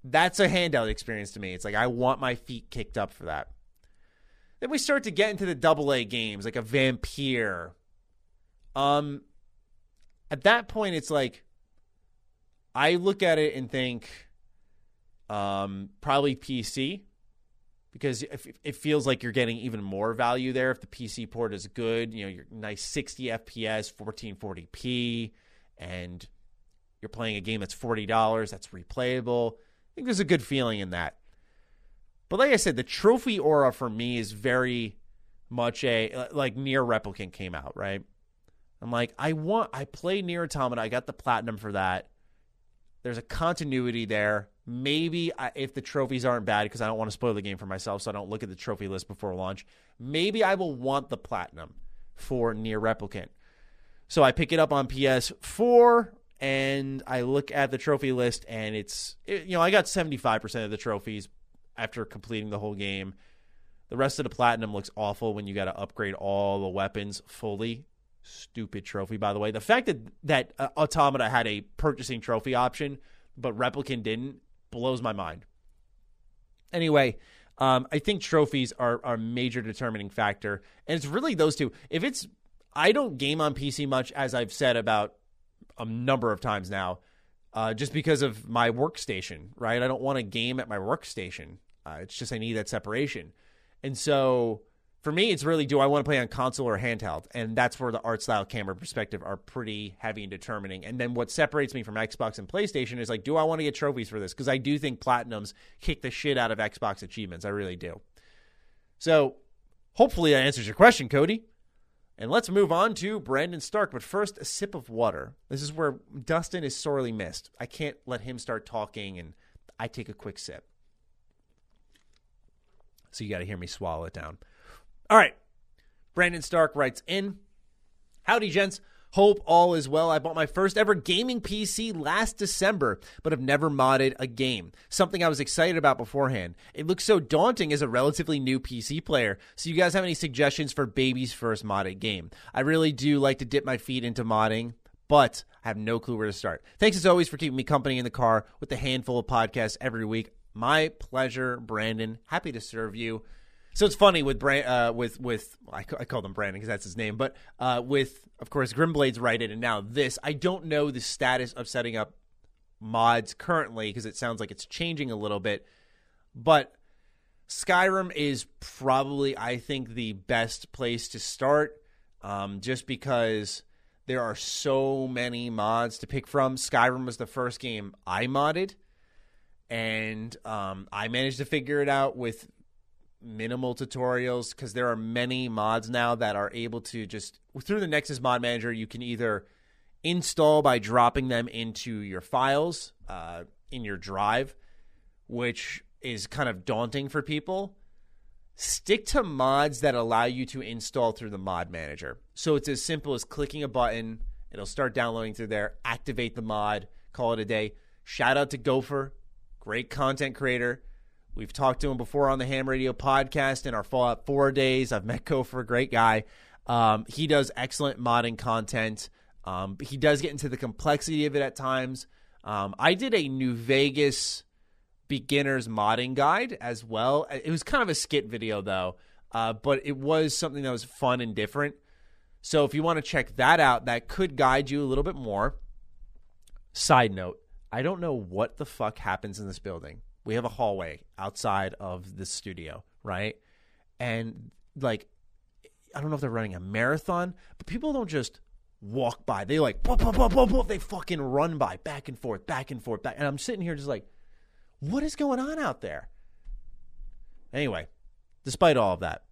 That's a handout experience to me. It's like I want my feet kicked up for that. Then we start to get into the double A games like a Vampyr. Um at that point it's like I look at it and think um probably PC because it feels like you're getting even more value there if the PC port is good. You know, your nice 60 FPS, 1440p, and you're playing a game that's $40, that's replayable. I think there's a good feeling in that. But like I said, the trophy aura for me is very much a like NieR Replicant came out, right? I'm like, I want, I play NieR Automata. I got the platinum for that. There's a continuity there. Maybe I, if the trophies aren't bad, because I don't want to spoil the game for myself, so I don't look at the trophy list before launch. Maybe I will want the platinum for NieR Replicant. So I pick it up on PS4 and I look at the trophy list, and it's it, you know I got 75% of the trophies after completing the whole game. The rest of the platinum looks awful when you got to upgrade all the weapons fully. Stupid trophy, by the way. The fact that that uh, Automata had a purchasing trophy option, but Replicant didn't, blows my mind. Anyway, um, I think trophies are, are a major determining factor, and it's really those two. If it's, I don't game on PC much, as I've said about a number of times now, uh, just because of my workstation. Right, I don't want to game at my workstation. Uh, it's just I need that separation, and so for me, it's really do I want to play on console or handheld? And that's where the art style camera perspective are pretty heavy in determining. And then what separates me from Xbox and PlayStation is like, do I want to get trophies for this? Because I do think Platinums kick the shit out of Xbox achievements. I really do. So hopefully that answers your question, Cody. And let's move on to Brandon Stark. But first, a sip of water. This is where Dustin is sorely missed. I can't let him start talking and I take a quick sip. So you got to hear me swallow it down. All right. Brandon Stark writes in Howdy, gents. Hope all is well. I bought my first ever gaming PC last December, but have never modded a game. Something I was excited about beforehand. It looks so daunting as a relatively new PC player. So, you guys have any suggestions for baby's first modded game? I really do like to dip my feet into modding, but I have no clue where to start. Thanks as always for keeping me company in the car with a handful of podcasts every week. My pleasure, Brandon. Happy to serve you. So it's funny with Brand, uh, with with I, I call them Brandon because that's his name, but uh, with of course Grimblades righted and now this. I don't know the status of setting up mods currently because it sounds like it's changing a little bit, but Skyrim is probably I think the best place to start, um, just because there are so many mods to pick from. Skyrim was the first game I modded and um, I managed to figure it out with minimal tutorials because there are many mods now that are able to just through the Nexus Mod Manager. You can either install by dropping them into your files uh, in your drive, which is kind of daunting for people. Stick to mods that allow you to install through the mod manager. So it's as simple as clicking a button, it'll start downloading through there, activate the mod, call it a day. Shout out to Gopher, great content creator We've talked to him before on the Ham Radio podcast in our Fallout 4 days. I've met Gopher, a great guy. Um, he does excellent modding content. Um, he does get into the complexity of it at times. Um, I did a New Vegas beginners modding guide as well. It was kind of a skit video though, uh, but it was something that was fun and different. So if you want to check that out, that could guide you a little bit more. Side note, I don't know what the fuck happens in this building we have a hallway outside of the studio, right? And like, I don't know if they're running a marathon, but people don't just walk by. They like, boop, boop, boop, boop, boop. they fucking run by back and forth, back and forth, back. And I'm sitting here just like, what is going on out there? Anyway, despite all of that,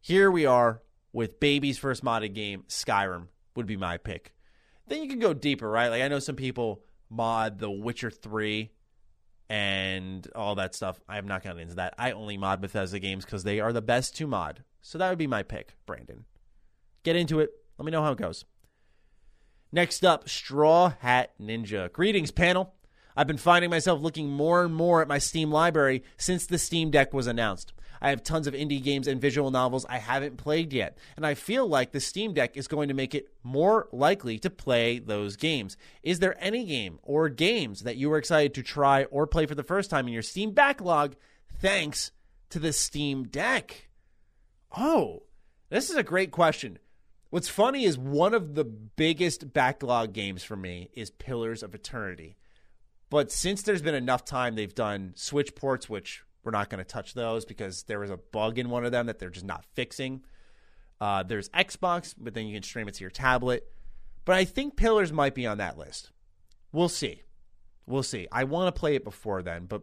here we are with baby's first modded game, Skyrim would be my pick. Then you can go deeper, right? Like I know some people mod The Witcher 3 and all that stuff. I am not going into that. I only mod Bethesda games because they are the best to mod. So that would be my pick, Brandon. Get into it. Let me know how it goes. Next up, Straw Hat Ninja. Greetings, panel. I've been finding myself looking more and more at my Steam library since the Steam Deck was announced. I have tons of indie games and visual novels I haven't played yet, and I feel like the Steam Deck is going to make it more likely to play those games. Is there any game or games that you were excited to try or play for the first time in your Steam backlog thanks to the Steam Deck? Oh, this is a great question. What's funny is one of the biggest backlog games for me is Pillars of Eternity. But since there's been enough time, they've done Switch ports, which we're not going to touch those because there was a bug in one of them that they're just not fixing. Uh, there's Xbox, but then you can stream it to your tablet. But I think Pillars might be on that list. We'll see. We'll see. I want to play it before then, but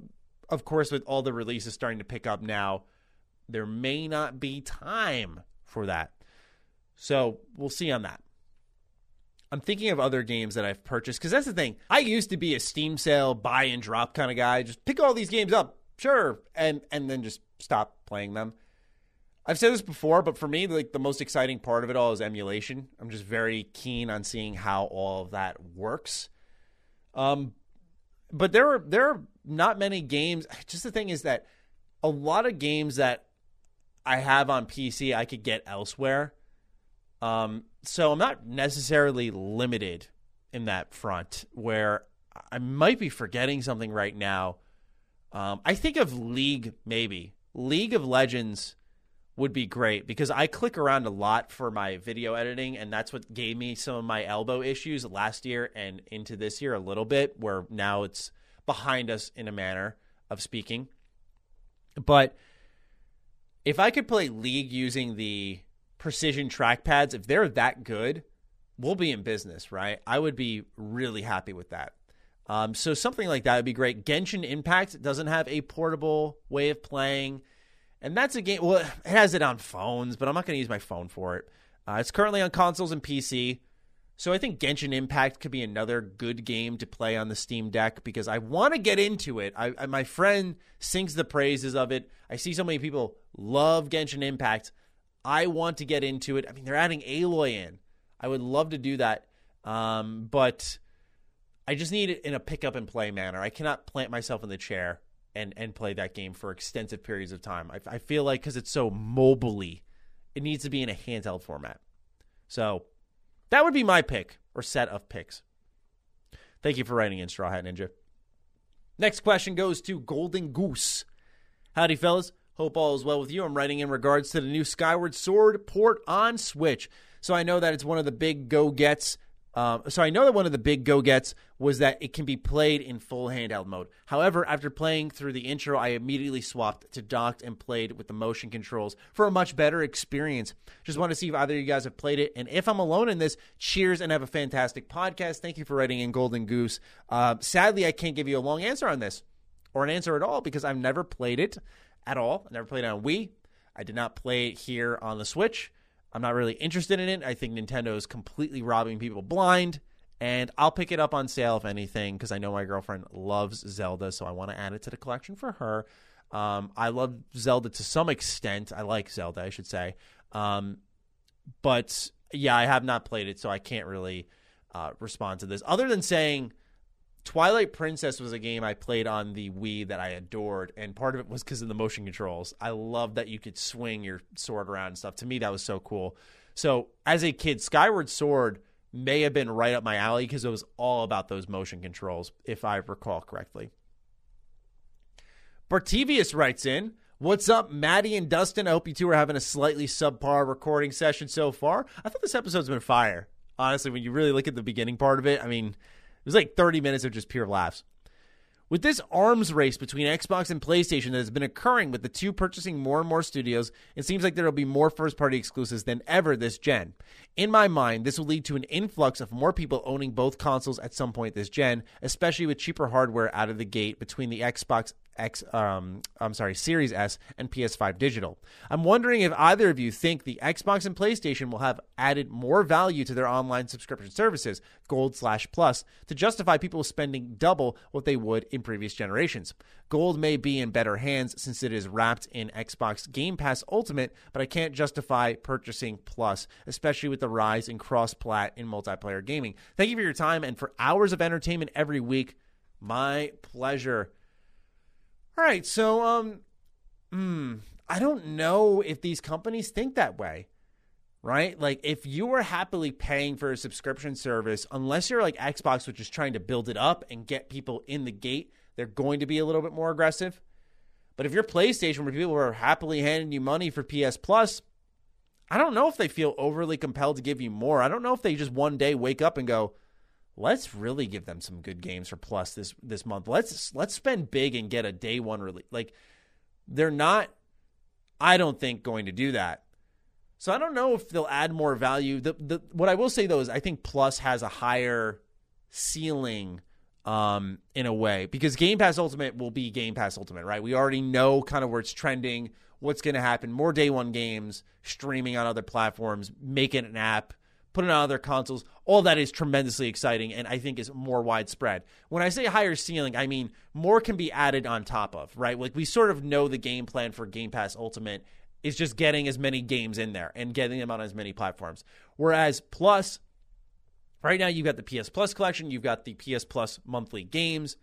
of course, with all the releases starting to pick up now, there may not be time for that. So we'll see on that. I'm thinking of other games that I've purchased because that's the thing. I used to be a Steam sale buy and drop kind of guy. Just pick all these games up, sure, and and then just stop playing them. I've said this before, but for me, like the most exciting part of it all is emulation. I'm just very keen on seeing how all of that works. Um, but there are there are not many games. Just the thing is that a lot of games that I have on PC I could get elsewhere. Um, so I'm not necessarily limited in that front. Where I might be forgetting something right now. Um, I think of League maybe League of Legends would be great because I click around a lot for my video editing, and that's what gave me some of my elbow issues last year and into this year a little bit, where now it's behind us in a manner of speaking. But if I could play League using the precision trackpads, if they're that good, we'll be in business, right? I would be really happy with that. Um, so something like that would be great. Genshin Impact doesn't have a portable way of playing. And that's a game. Well, it has it on phones, but I'm not going to use my phone for it. Uh, it's currently on consoles and PC. So I think Genshin Impact could be another good game to play on the Steam Deck because I want to get into it. I, I, my friend sings the praises of it. I see so many people love Genshin Impact. I want to get into it. I mean, they're adding Aloy in. I would love to do that, um, but I just need it in a pick up and play manner. I cannot plant myself in the chair and and play that game for extensive periods of time. I, I feel like because it's so mobily, it needs to be in a handheld format. So that would be my pick or set of picks. Thank you for writing in, Straw Hat Ninja. Next question goes to Golden Goose. Howdy, fellas. Hope all is well with you. I'm writing in regards to the new Skyward Sword port on Switch. So I know that it's one of the big go gets um, so I know that one of the big go gets was that it can be played in full handheld mode. However, after playing through the intro, I immediately swapped to docked and played with the motion controls for a much better experience. Just want to see if either of you guys have played it, and if I'm alone in this, cheers and have a fantastic podcast. Thank you for writing in Golden Goose. Uh, sadly, I can't give you a long answer on this or an answer at all because I've never played it at all. I never played it on Wii. I did not play it here on the Switch. I'm not really interested in it. I think Nintendo is completely robbing people blind. And I'll pick it up on sale if anything, because I know my girlfriend loves Zelda, so I want to add it to the collection for her. Um, I love Zelda to some extent. I like Zelda, I should say. Um, but yeah, I have not played it, so I can't really uh, respond to this. Other than saying Twilight Princess was a game I played on the Wii that I adored, and part of it was because of the motion controls. I loved that you could swing your sword around and stuff. To me, that was so cool. So, as a kid, Skyward Sword may have been right up my alley because it was all about those motion controls, if I recall correctly. Bartivius writes in, What's up, Maddie and Dustin? I hope you two are having a slightly subpar recording session so far. I thought this episode's been fire. Honestly, when you really look at the beginning part of it, I mean, it was like 30 minutes of just pure laughs. With this arms race between Xbox and PlayStation that has been occurring with the two purchasing more and more studios, it seems like there will be more first party exclusives than ever this gen. In my mind, this will lead to an influx of more people owning both consoles at some point this gen, especially with cheaper hardware out of the gate between the Xbox X, um, I'm sorry, Series S and PS5 digital. I'm wondering if either of you think the Xbox and PlayStation will have added more value to their online subscription services, Gold slash Plus, to justify people spending double what they would in previous generations. Gold may be in better hands since it is wrapped in Xbox Game Pass Ultimate, but I can't justify purchasing Plus, especially with the rise in cross-plat in multiplayer gaming. Thank you for your time and for hours of entertainment every week. My pleasure. All right, so um, hmm, I don't know if these companies think that way, right? Like, if you are happily paying for a subscription service, unless you're like Xbox, which is trying to build it up and get people in the gate, they're going to be a little bit more aggressive. But if you're PlayStation, where people are happily handing you money for PS Plus, I don't know if they feel overly compelled to give you more. I don't know if they just one day wake up and go, let's really give them some good games for plus this this month. Let's let's spend big and get a day one release. Like they're not I don't think going to do that. So I don't know if they'll add more value. The the what I will say though is I think plus has a higher ceiling um in a way because Game Pass Ultimate will be Game Pass Ultimate, right? We already know kind of where it's trending, what's going to happen, more day one games, streaming on other platforms, making an app put it on other consoles. All that is tremendously exciting and I think is more widespread. When I say higher ceiling, I mean more can be added on top of, right? Like we sort of know the game plan for Game Pass Ultimate is just getting as many games in there and getting them on as many platforms. Whereas Plus, right now you've got the PS Plus collection, you've got the PS Plus monthly games.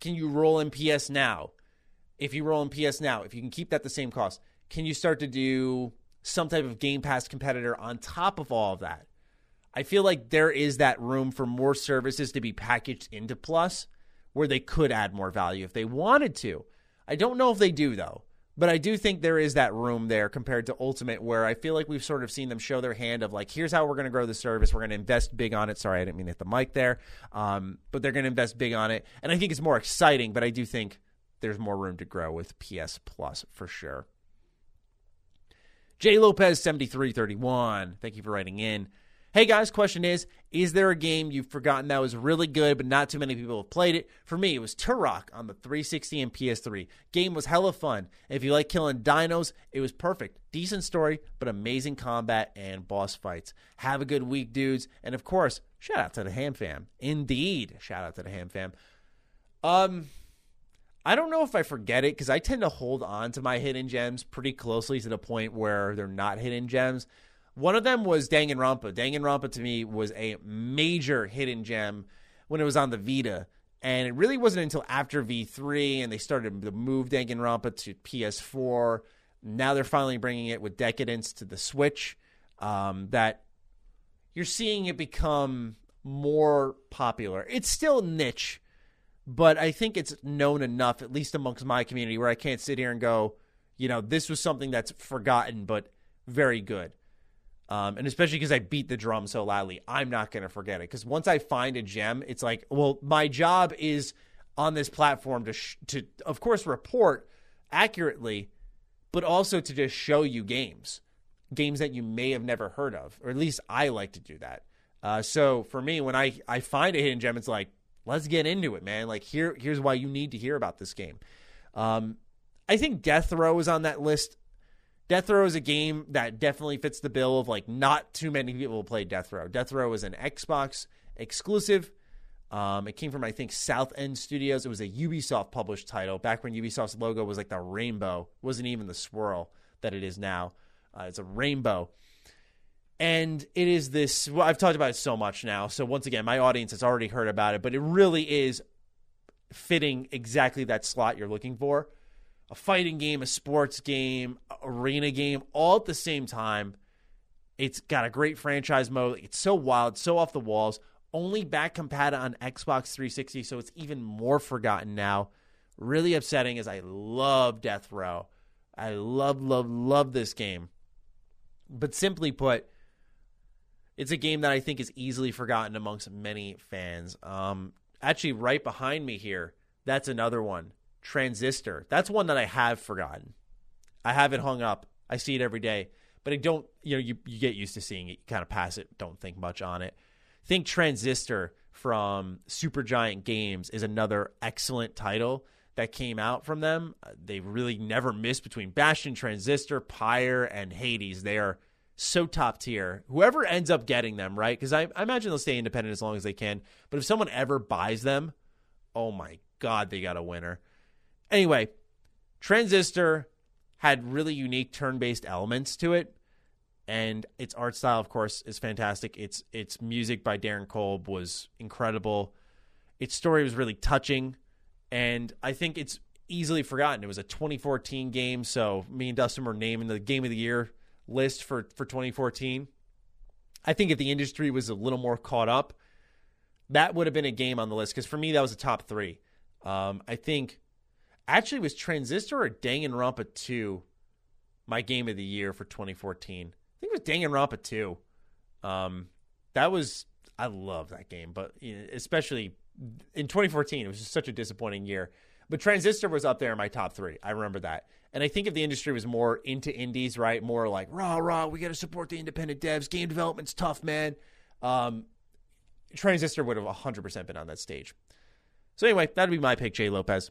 Can you roll in PS Now? If you roll in PS Now, if you can keep that the same cost, can you start to do some type of Game Pass competitor on top of all of that? I feel like there is that room for more services to be packaged into Plus where they could add more value if they wanted to. I don't know if they do though. But I do think there is that room there compared to Ultimate, where I feel like we've sort of seen them show their hand of like, here's how we're going to grow the service. We're going to invest big on it. Sorry, I didn't mean to hit the mic there. Um, but they're going to invest big on it. And I think it's more exciting, but I do think there's more room to grow with PS Plus for sure. J Lopez 7331. Thank you for writing in. Hey guys, question is Is there a game you've forgotten that was really good but not too many people have played it? For me, it was Turok on the 360 and PS3. Game was hella fun. If you like killing dinos, it was perfect. Decent story, but amazing combat and boss fights. Have a good week, dudes. And of course, shout out to the Ham Fam. Indeed, shout out to the Ham Fam. Um, I don't know if I forget it because I tend to hold on to my hidden gems pretty closely to the point where they're not hidden gems. One of them was Danganronpa. Danganronpa to me was a major hidden gem when it was on the Vita. And it really wasn't until after V3 and they started to move Danganronpa to PS4. Now they're finally bringing it with Decadence to the Switch. Um, that you're seeing it become more popular. It's still niche, but I think it's known enough, at least amongst my community, where I can't sit here and go, you know, this was something that's forgotten, but very good. Um, and especially because I beat the drum so loudly, I'm not going to forget it. Because once I find a gem, it's like, well, my job is on this platform to, sh- to of course, report accurately, but also to just show you games, games that you may have never heard of, or at least I like to do that. Uh, so for me, when I, I find a hidden gem, it's like, let's get into it, man. Like here, here's why you need to hear about this game. Um, I think Deathrow is on that list Deathrow is a game that definitely fits the bill of like not too many people play Deathrow. Death Row is an Xbox exclusive. Um, it came from I think Southend Studios. It was a Ubisoft published title back when Ubisoft's logo was like the rainbow, it wasn't even the swirl that it is now. Uh, it's a rainbow, and it is this. Well, I've talked about it so much now. So once again, my audience has already heard about it, but it really is fitting exactly that slot you're looking for a fighting game, a sports game, arena game, all at the same time. It's got a great franchise mode. It's so wild, so off the walls. Only back compatible on Xbox 360, so it's even more forgotten now. Really upsetting as I love Deathrow. I love, love, love this game. But simply put, it's a game that I think is easily forgotten amongst many fans. Um, actually, right behind me here, that's another one. Transistor. That's one that I have forgotten. I have it hung up. I see it every day, but I don't, you know, you, you get used to seeing it. You kind of pass it, don't think much on it. Think Transistor from Supergiant Games is another excellent title that came out from them. Uh, they really never miss between Bastion, Transistor, Pyre, and Hades. They are so top tier. Whoever ends up getting them, right? Because I, I imagine they'll stay independent as long as they can. But if someone ever buys them, oh my God, they got a winner. Anyway, Transistor had really unique turn-based elements to it, and its art style, of course, is fantastic. Its its music by Darren Korb was incredible. Its story was really touching, and I think it's easily forgotten. It was a 2014 game, so me and Dustin were naming the game of the year list for for 2014. I think if the industry was a little more caught up, that would have been a game on the list because for me that was a top three. Um, I think actually was Transistor or Danganronpa 2 my game of the year for 2014. I think it was Danganronpa 2. Um, that was I love that game, but especially in 2014, it was just such a disappointing year. But Transistor was up there in my top three. I remember that. And I think if the industry was more into indies, right, more like rah rah, we got to support the independent devs. Game development's tough, man. Um, Transistor would have 100% been on that stage. So anyway, that'd be my pick, Jay Lopez.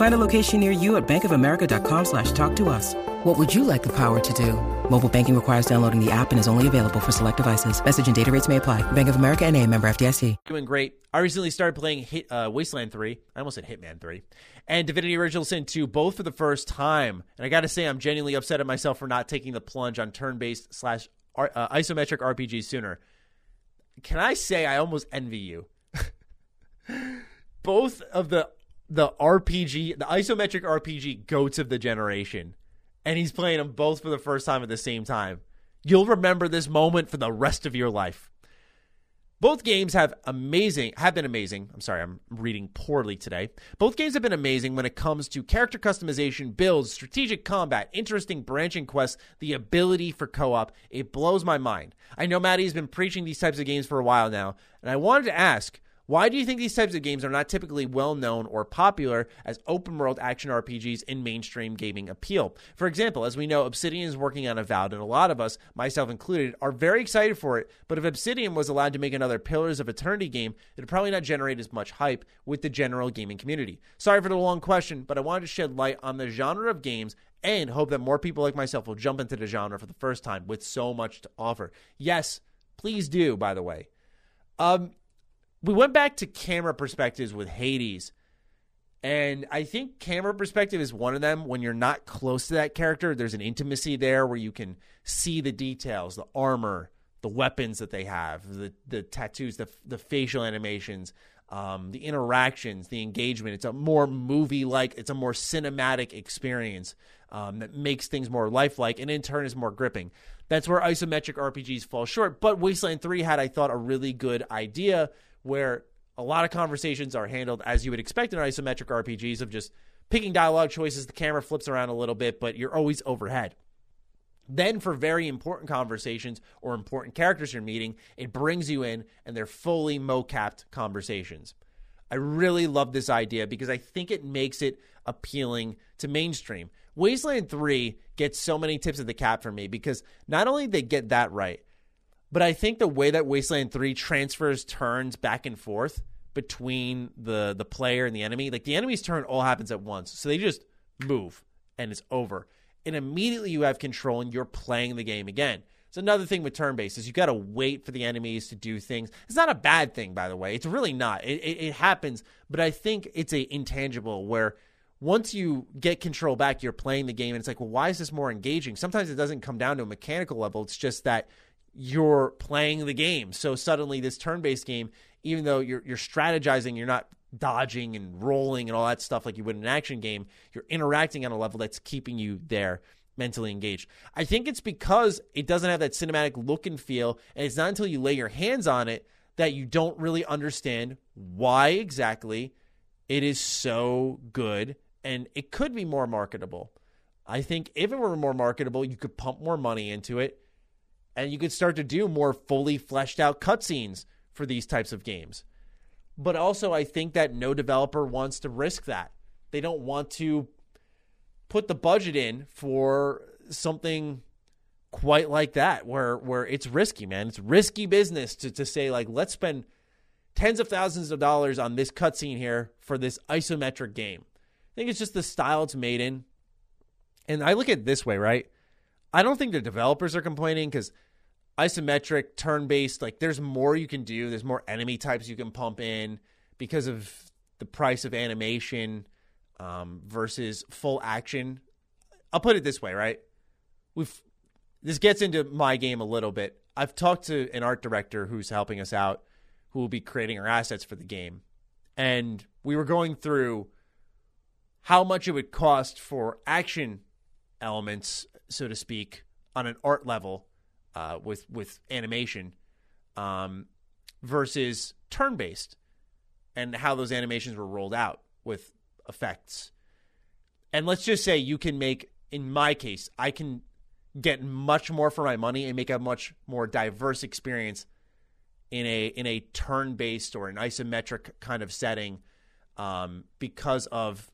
Find a location near you at bankofamerica.com slash talk to us. What would you like the power to do? Mobile banking requires downloading the app and is only available for select devices. Message and data rates may apply. Bank of America and a member FDIC. Doing great. I recently started playing Hit, uh, Wasteland 3. I almost said Hitman 3. And Divinity Original Sin 2, both for the first time. And I got to say, I'm genuinely upset at myself for not taking the plunge on turn-based slash uh, isometric RPG sooner. Can I say I almost envy you? both of the the RPG, the isometric RPG goats of the generation, and he's playing them both for the first time at the same time. You'll remember this moment for the rest of your life. Both games have amazing have been amazing. I'm sorry, I'm reading poorly today. Both games have been amazing when it comes to character customization, builds, strategic combat, interesting branching quests, the ability for co-op. It blows my mind. I know Maddie's been preaching these types of games for a while now, and I wanted to ask, why do you think these types of games are not typically well known or popular as open world action RPGs in mainstream gaming appeal? For example, as we know, Obsidian is working on Avowed, and a lot of us, myself included, are very excited for it. But if Obsidian was allowed to make another Pillars of Eternity game, it would probably not generate as much hype with the general gaming community. Sorry for the long question, but I wanted to shed light on the genre of games and hope that more people like myself will jump into the genre for the first time with so much to offer. Yes, please do, by the way. Um, we went back to camera perspectives with Hades. And I think camera perspective is one of them. When you're not close to that character, there's an intimacy there where you can see the details, the armor, the weapons that they have, the the tattoos, the the facial animations, um, the interactions, the engagement. It's a more movie like, it's a more cinematic experience um, that makes things more lifelike, and in turn is more gripping. That's where isometric RPGs fall short. But Wasteland Three had, I thought, a really good idea where a lot of conversations are handled as you would expect in isometric RPGs of just picking dialogue choices, the camera flips around a little bit, but you're always overhead. Then, for very important conversations or important characters you're meeting, it brings you in and they're fully mo-capped conversations. I really love this idea because I think it makes it appealing to mainstream. Wasteland 3 gets so many tips of the cap for me because not only they get that right, but I think the way that Wasteland 3 transfers turns back and forth between the the player and the enemy, like the enemy's turn all happens at once. So they just move and it's over. And immediately you have control and you're playing the game again. It's another thing with turn based is you got to wait for the enemies to do things. It's not a bad thing, by the way. It's really not. It, it, it happens, but I think it's a intangible where once you get control back, you're playing the game, and it's like, well, why is this more engaging? Sometimes it doesn't come down to a mechanical level. It's just that you're playing the game. So suddenly this turn-based game, even though you're you're strategizing, you're not dodging and rolling and all that stuff like you would in an action game, you're interacting on a level that's keeping you there mentally engaged. I think it's because it doesn't have that cinematic look and feel, and it's not until you lay your hands on it that you don't really understand why exactly it is so good and it could be more marketable. I think if it were more marketable, you could pump more money into it and you could start to do more fully fleshed out cutscenes for these types of games. But also, I think that no developer wants to risk that. They don't want to put the budget in for something quite like that, where where it's risky, man. It's risky business to, to say like, let's spend tens of thousands of dollars on this cutscene here for this isometric game. I think it's just the style it's made in. And I look at it this way, right? I don't think the developers are complaining because isometric, turn based, like there's more you can do. There's more enemy types you can pump in because of the price of animation um, versus full action. I'll put it this way, right? We've this gets into my game a little bit. I've talked to an art director who's helping us out, who will be creating our assets for the game, and we were going through how much it would cost for action elements so to speak, on an art level uh, with with animation um, versus turn based, and how those animations were rolled out with effects. And let's just say you can make, in my case, I can get much more for my money and make a much more diverse experience in a in a turn based or an isometric kind of setting um, because of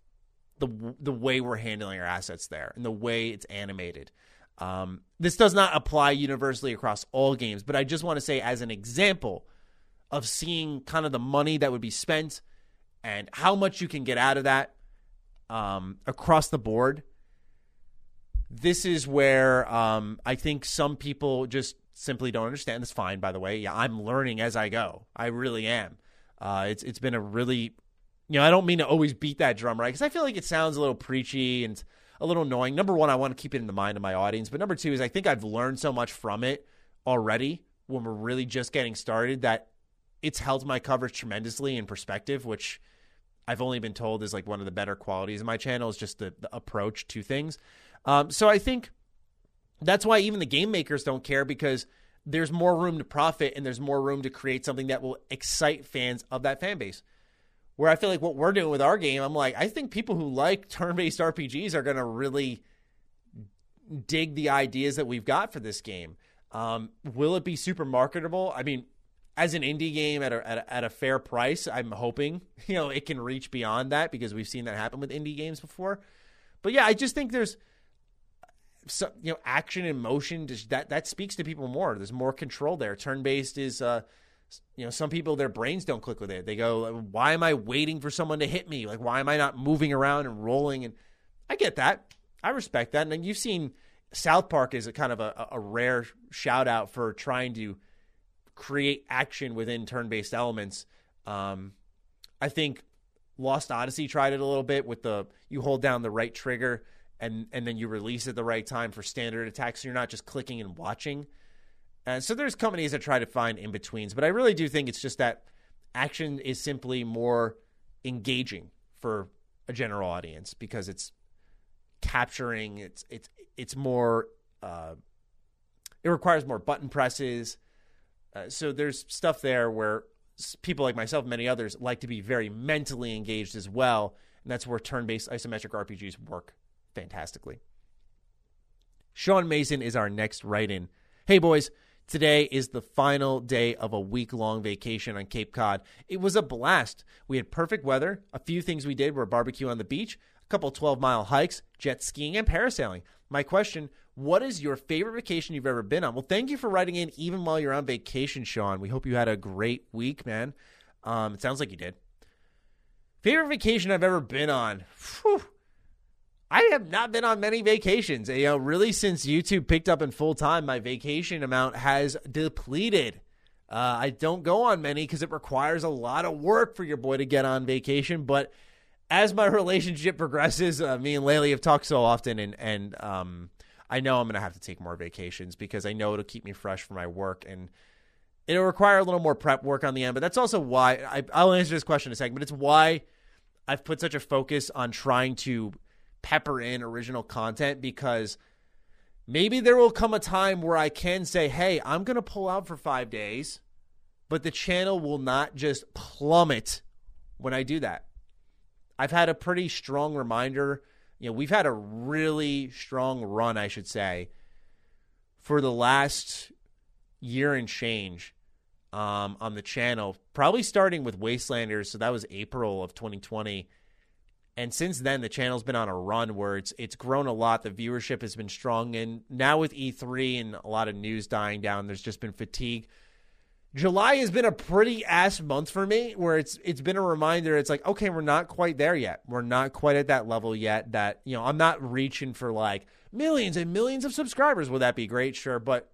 the the way we're handling our assets there and the way it's animated. Um, this does not apply universally across all games, but I just want to say as an example of seeing kind of the money that would be spent and how much you can get out of that um, across the board. This is where um, I think some people just simply don't understand. That's fine, by the way. Yeah, I'm learning as I go. I really am. Uh, it's it's been a really, you know, I don't mean to always beat that drum right because I feel like it sounds a little preachy and a little annoying. Number one, I want to keep it in the mind of my audience, but number two is I think I've learned so much from it already when we're really just getting started that it's held my coverage tremendously in perspective, which I've only been told is like one of the better qualities of my channel is just the, the approach to things. Um, so I think that's why even the game makers don't care because there's more room to profit and there's more room to create something that will excite fans of that fan base. Where I feel like what we're doing with our game, I'm like, I think people who like turn based RPGs are going to really dig the ideas that we've got for this game. Um, will it be super marketable? I mean, as an indie game at a, at a, at a fair price, I'm hoping you know it can reach beyond that because we've seen that happen with indie games before. But yeah, I just think there's so, you know action and motion that that speaks to people more. There's more control there. Turn based is uh, you know some people their brains don't click with it. They go, why am I waiting for someone to hit me? Like why am I not moving around and rolling? And I get that. I respect that. And you've seen South Park is a kind of a, a rare shout out for trying to create action within turn-based elements. Um, I think Lost Odyssey tried it a little bit with the you hold down the right trigger and and then you release at the right time for standard attacks. So you're not just clicking and watching. And so there's companies that try to find in betweens, but I really do think it's just that action is simply more engaging for a general audience because it's capturing. It's it's it's more. Uh, it requires more button presses. Uh, so there's stuff there where people like myself, and many others, like to be very mentally engaged as well, and that's where turn-based isometric RPGs work fantastically. Sean Mason is our next write-in. Hey boys, today is the final day of a week-long vacation on Cape Cod. It was a blast. We had perfect weather. A few things we did were barbecue on the beach, a couple 12-mile hikes, jet skiing, and parasailing. My question what is your favorite vacation you've ever been on? Well, thank you for writing in even while you're on vacation, Sean. We hope you had a great week, man. Um, it sounds like you did. Favorite vacation I've ever been on? Whew. I have not been on many vacations. You know, really since YouTube picked up in full time, my vacation amount has depleted. Uh, I don't go on many because it requires a lot of work for your boy to get on vacation. But as my relationship progresses, uh, me and Laylee have talked so often, and and um, I know I'm going to have to take more vacations because I know it'll keep me fresh for my work and it'll require a little more prep work on the end. But that's also why I, I'll answer this question in a second. But it's why I've put such a focus on trying to pepper in original content because maybe there will come a time where I can say, hey, I'm going to pull out for five days, but the channel will not just plummet when I do that. I've had a pretty strong reminder you know, we've had a really strong run, I should say, for the last year and change um, on the channel, probably starting with Wastelanders. So that was April of 2020. And since then, the channel's been on a run where it's it's grown a lot. The viewership has been strong, and now with E3 and a lot of news dying down, there's just been fatigue. July has been a pretty ass month for me where it's it's been a reminder. It's like okay we're not quite there yet. We're not quite at that level yet that you know I'm not reaching for like millions and millions of subscribers. Would that be great? Sure. But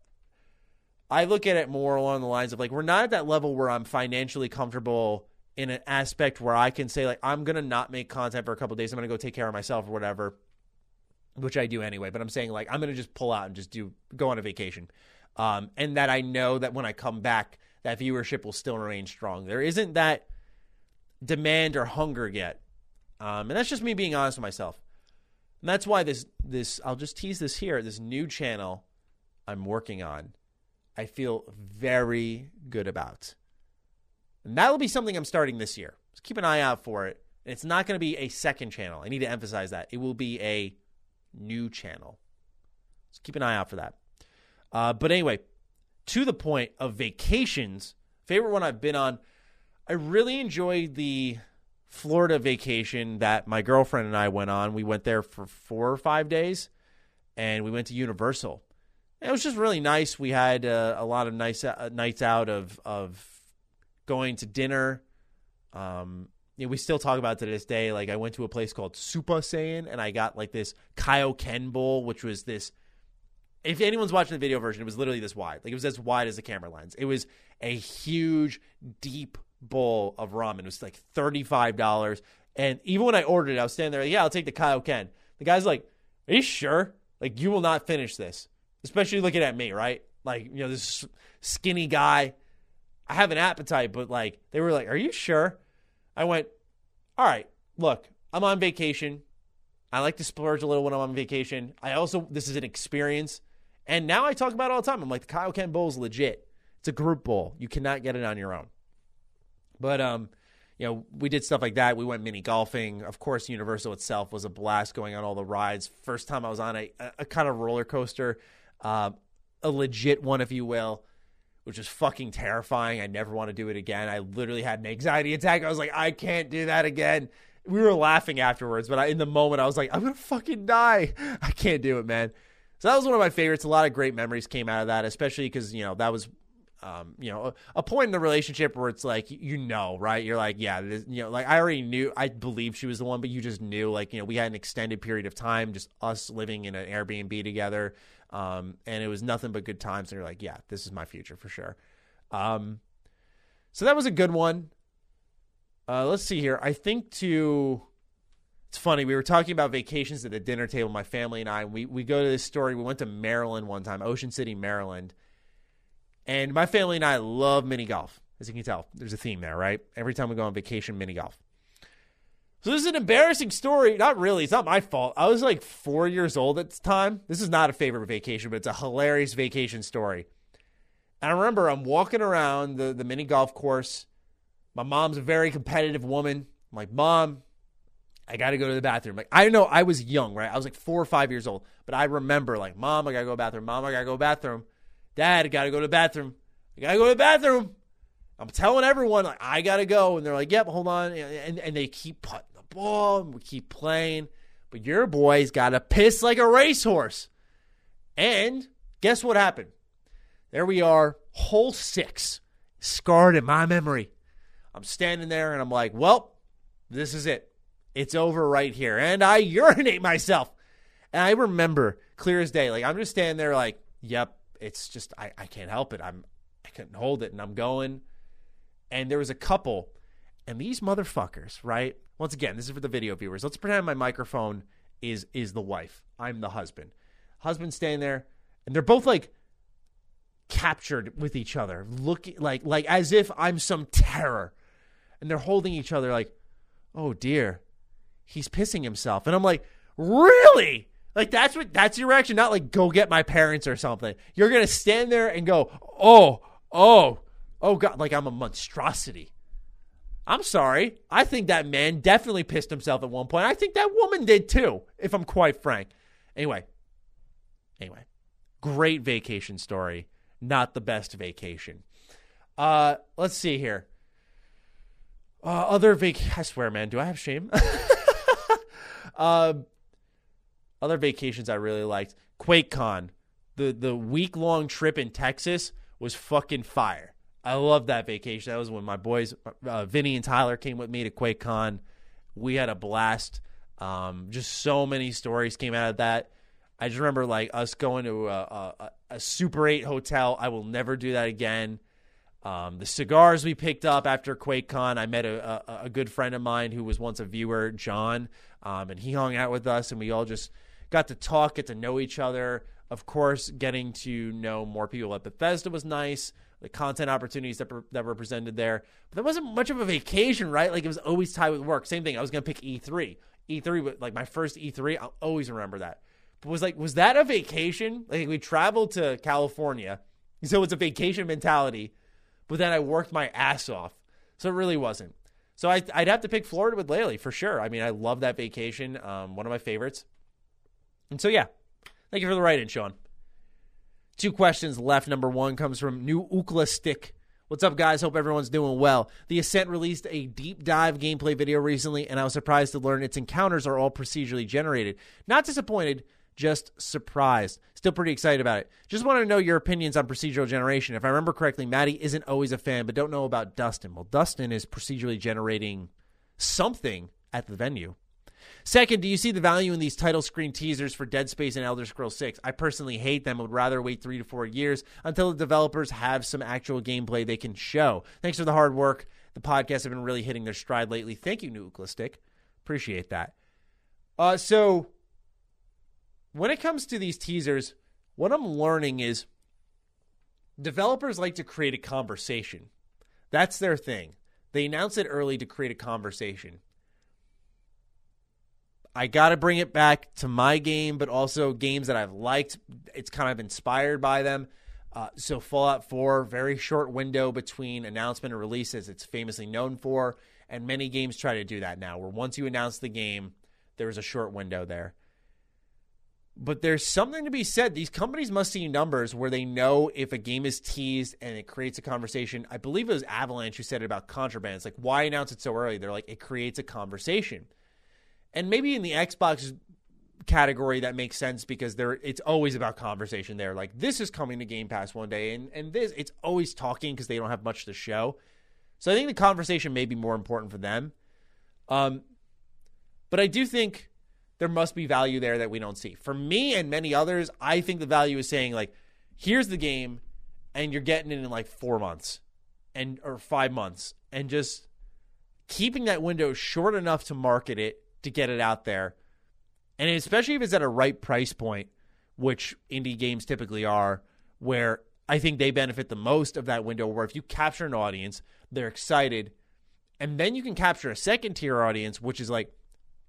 I look at it more along the lines of like we're not at that level where I'm financially comfortable in an aspect where I can say like I'm to not make content for a couple days I'm to go take care of myself or whatever which I do anyway but I'm saying like I'm to just pull out and just do go on a vacation um, and that I know that when I come back, that viewership will still remain strong. There isn't that demand or hunger yet, um, and that's just me being honest with myself. And that's why this this I'll just tease this here. This new channel I'm working on, I feel very good about, and that will be something I'm starting this year. So keep an eye out for it. it's not going to be a second channel. I need to emphasize that it will be a new channel. So keep an eye out for that. Uh, but anyway, to the point of vacations, favorite one I've been on. I really enjoyed the Florida vacation that my girlfriend and I went on. We went there for four or five days, and we went to Universal. And it was just really nice. We had uh, a lot of nice uh, nights out of of going to dinner. Um, you know, we still talk about to this day. Like I went to a place called Super Saiyan, and I got like this Kaioken bowl, which was this. If anyone's watching the video version, it was literally this wide. Like it was as wide as a camera lens. It was a huge, deep bowl of ramen. It was like thirty five dollars. And even when I ordered it, I was standing there. Like, yeah, I'll take the Kaioken. The guy's like, "Are you sure? Like you will not finish this." Especially looking at me, right? Like you know this skinny guy. I have an appetite, but like they were like, "Are you sure?" I went, "All right, look, I'm on vacation. I like to splurge a little when I'm on vacation. I also this is an experience, and now I talk about all the time. I'm like, the Kaioken Bowl is legit. It's a group bowl. You cannot get it on your own. But um, you know, we did stuff like that. We went mini golfing. Of course, Universal itself was a blast going on all the rides. First time I was on a, a, a kind of roller coaster, uh, a legit one, if you will, which was fucking terrifying. I never want to do it again. I literally had an anxiety attack. I was like, I can't do that again. We were laughing afterwards, but I, in the moment, I was like, I'm gonna fucking die. I can't do it, man. So that was one of my favorites. A lot of great memories came out of that, especially because you know that was um, you know, a, a, point in the relationship where it's like, you know, right? You're like, yeah, this, you know, like I already knew, I believe she was the one, but you just knew, like, you know, we had an extended period of time, just us living in an Airbnb together. Um, and it was nothing but good times. And you're like, yeah, this is my future for sure. Um, so that was a good one. Uh, let's see here. I think to, it's funny. We were talking about vacations at the dinner table, my family and I. We we go to this story. We went to Maryland one time, Ocean City, Maryland, and my family and I love mini golf. As you can tell, there's a theme there, right? Every time we go on vacation, mini golf. So this is an embarrassing story. Not really. It's not my fault. I was like four years old at the time. This is not a favorite vacation, but it's a hilarious vacation story. And I remember I'm walking around the, the mini golf course. My mom's a very competitive woman. I'm like, Mom, I got to go to the bathroom. Like, I know I was young, right? I was like four or five years old, but I remember, like, Mom, I got to go to bathroom. Mom, I got to go to bathroom. Dad, I gotta go to the bathroom. I gotta go to the bathroom. I'm telling everyone, like, I gotta go. And they're like, yep, hold on. And, and they keep putting ball and we keep playing. But your boy's gotta piss like a racehorse. And guess what happened? There we are, hole six, scarred in my memory. I'm standing there and I'm like, well, this is it. It's over right here. And I urinate myself. And I remember clear as day, like I'm just standing there like, yep, it's just I, I can't help it. I'm I couldn't hold it and I'm going. And there was a couple, and these motherfuckers, right? Once again, this is for the video viewers. Let's pretend my microphone is is the wife. I'm the husband. Husband standing there, and they're both like captured with each other, looking like like as if I'm some terror. And they're holding each other like, oh dear, he's pissing himself. And I'm like, really? Like that's what that's your reaction, not like go get my parents or something. You're gonna stand there and go, oh, oh, oh god, like I'm a monstrosity. I'm sorry. I think that man definitely pissed himself at one point. I think that woman did too, if I'm quite frank. Anyway, anyway, great vacation story. Not the best vacation. Uh, let's see here. Uh, other vac. I swear, man, do I have shame? uh, other vacations I really liked, QuakeCon, the the week long trip in Texas was fucking fire. I love that vacation. That was when my boys, uh, Vinny and Tyler, came with me to QuakeCon. We had a blast. Um, just so many stories came out of that. I just remember like us going to a, a, a Super 8 hotel. I will never do that again. Um, the cigars we picked up after QuakeCon, I met a, a, a, good friend of mine who was once a viewer, John, um, and he hung out with us, and we all just got to talk, get to know each other. Of course, getting to know more people at Bethesda was nice. The content opportunities that, that were presented there, but there wasn't much of a vacation, right? Like it was always tied with work. Same thing. I was gonna pick E3. E3, like my first E3, I'll always remember that. But was like, was that a vacation? Like we traveled to California, so it's a vacation mentality. But then I worked my ass off, so it really wasn't. So I, would have to pick Florida with Laylee for sure. I mean, I love that vacation. Um, one of my favorites. And so, yeah, thank you for the write in, Sean. Two questions left. Number one comes from New Ookla Stick What's up, guys? Hope everyone's doing well. The Ascent released a deep dive gameplay video recently, and I was surprised to learn its encounters are all procedurally generated. Not disappointed, just surprised. Still pretty excited about it. Just want to know your opinions on procedural generation. If I remember correctly, Maddie isn't always a fan, but don't know about Dustin. Well, Dustin is procedurally generating something at the venue. Second, do you see the value in these title screen teasers for Dead Space and Elder Scrolls 6? I personally hate them. I would rather wait three to four years until the developers have some actual gameplay they can show. Thanks for the hard work. The podcasts have been really hitting their stride lately. Thank you, Nucleustic. Appreciate that. Uh, so, when it comes to these teasers, what I'm learning is developers like to create a conversation. That's their thing. They announce it early to create a conversation. I got to bring it back to my game, but also games that I've liked. It's kind of inspired by them. Uh, so Fallout 4, very short window between announcement and release, as it's famously known for, and many games try to do that now. Where once you announce the game, there is a short window there. But there's something to be said. These companies must see numbers where they know if a game is teased and it creates a conversation. I believe it was Avalanche who said it about contraband. It's like, why announce it so early? They're like, it creates a conversation and maybe in the Xbox category that makes sense because there it's always about conversation there. Like this is coming to Game Pass one day, and and this it's always talking because they don't have much to show. So I think the conversation may be more important for them. Um, but I do think there must be value there that we don't see. For me and many others, I think the value is saying like, here's the game, and you're getting it in like four months, and or five months, and just keeping that window short enough to market it to get it out there. And especially if it's at a right price point, which indie games typically are, where I think they benefit the most of that window where if you capture an audience, they're excited. And then you can capture a second tier audience, which is like,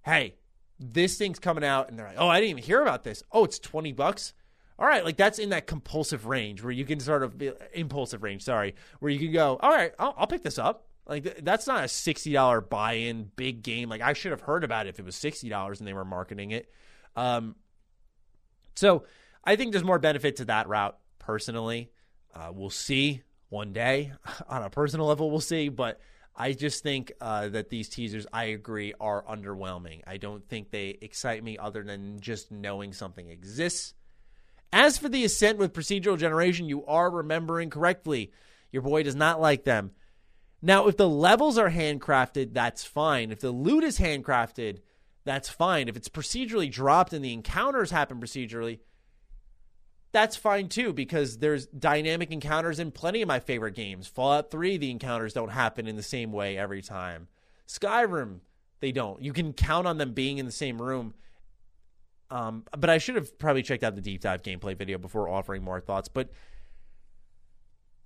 hey, this thing's coming out. And they're like, oh, I didn't even hear about this. Oh, it's 20 bucks. All right, like that's in that compulsive range where you can sort of be impulsive range, sorry, where you can go, all right, I'll, I'll pick this up. Like th- that's not a sixty dollar buy in big game. Like I should have heard about it if it was sixty dollars and they were marketing it. Um, so I think there's more benefit to that route personally. Uh, we'll see one day on a personal level. We'll see, but I just think uh, that these teasers, I agree, are underwhelming. I don't think they excite me other than just knowing something exists. As for the ascent with procedural generation, you are remembering correctly. Your boy does not like them. Now, if the levels are handcrafted, that's fine. If the loot is handcrafted, that's fine. If it's procedurally dropped and the encounters happen procedurally, that's fine too because there's dynamic encounters in plenty of my favorite games. Fallout 3, the encounters don't happen in the same way every time. Skyrim, they don't. You can count on them being in the same room. Um, but I should have probably checked out the deep dive gameplay video before offering more thoughts. But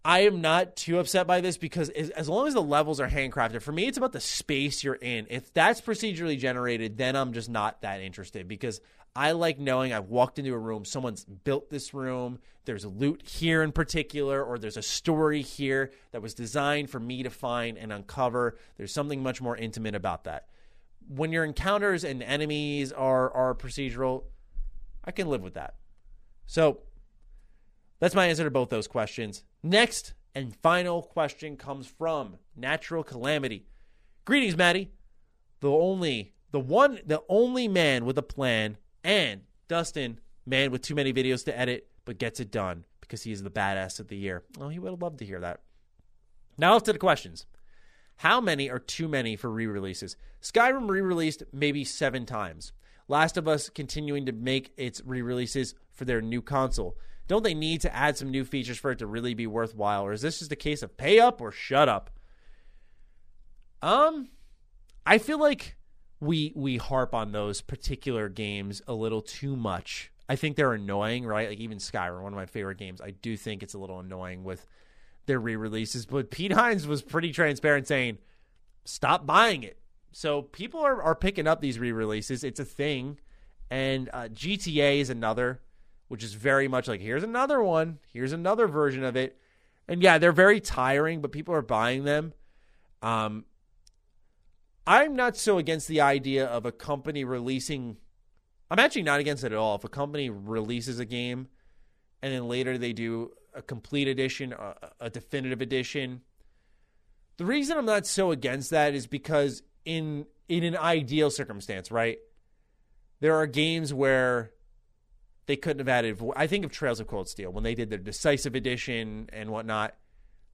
I am not too upset by this because as, long as the levels are handcrafted, for me, it's about the space you're in. If that's procedurally generated, then I'm just not that interested because I like knowing I've walked into a room, someone's built this room, there's loot here in particular, or there's a story here that was designed for me to find and uncover. There's something much more intimate about that. When your encounters and enemies are, are procedural, I can live with that. So that's my answer to both those questions. Next and final question comes from Natural Calamity. Greetings, Maddie. The only, the one, the only man with a plan, and Dustin, man with too many videos to edit, but gets it done because he is the badass of the year. Oh, he would have loved to hear that. Now, to the questions. How many are too many for re releases? Skyrim re released maybe seven times. Last of Us continuing to make its re releases for their new console. Don't they need to add some new features for it to really be worthwhile? Or is this just a case of pay up or shut up? Um, I feel like we we harp on those particular games a little too much. I think they're annoying, right? Like even Skyrim, one of my favorite games. I do think it's a little annoying with their re-releases, but Pete Hines was pretty transparent saying, "Stop buying it." So people are are picking up these re-releases. It's a thing, and uh, GTA is another which is very much like here's another one, here's another version of it. And yeah, they're very tiring, but people are buying them. Um, I'm not so against the idea of a company releasing. I'm actually not against it at all. If a company releases a game and then later they do a complete edition, a, a definitive edition. The reason I'm not so against that is because in in an ideal circumstance, right? There are games where they couldn't have added. I think of Trails of Cold Steel when they did their decisive edition and whatnot.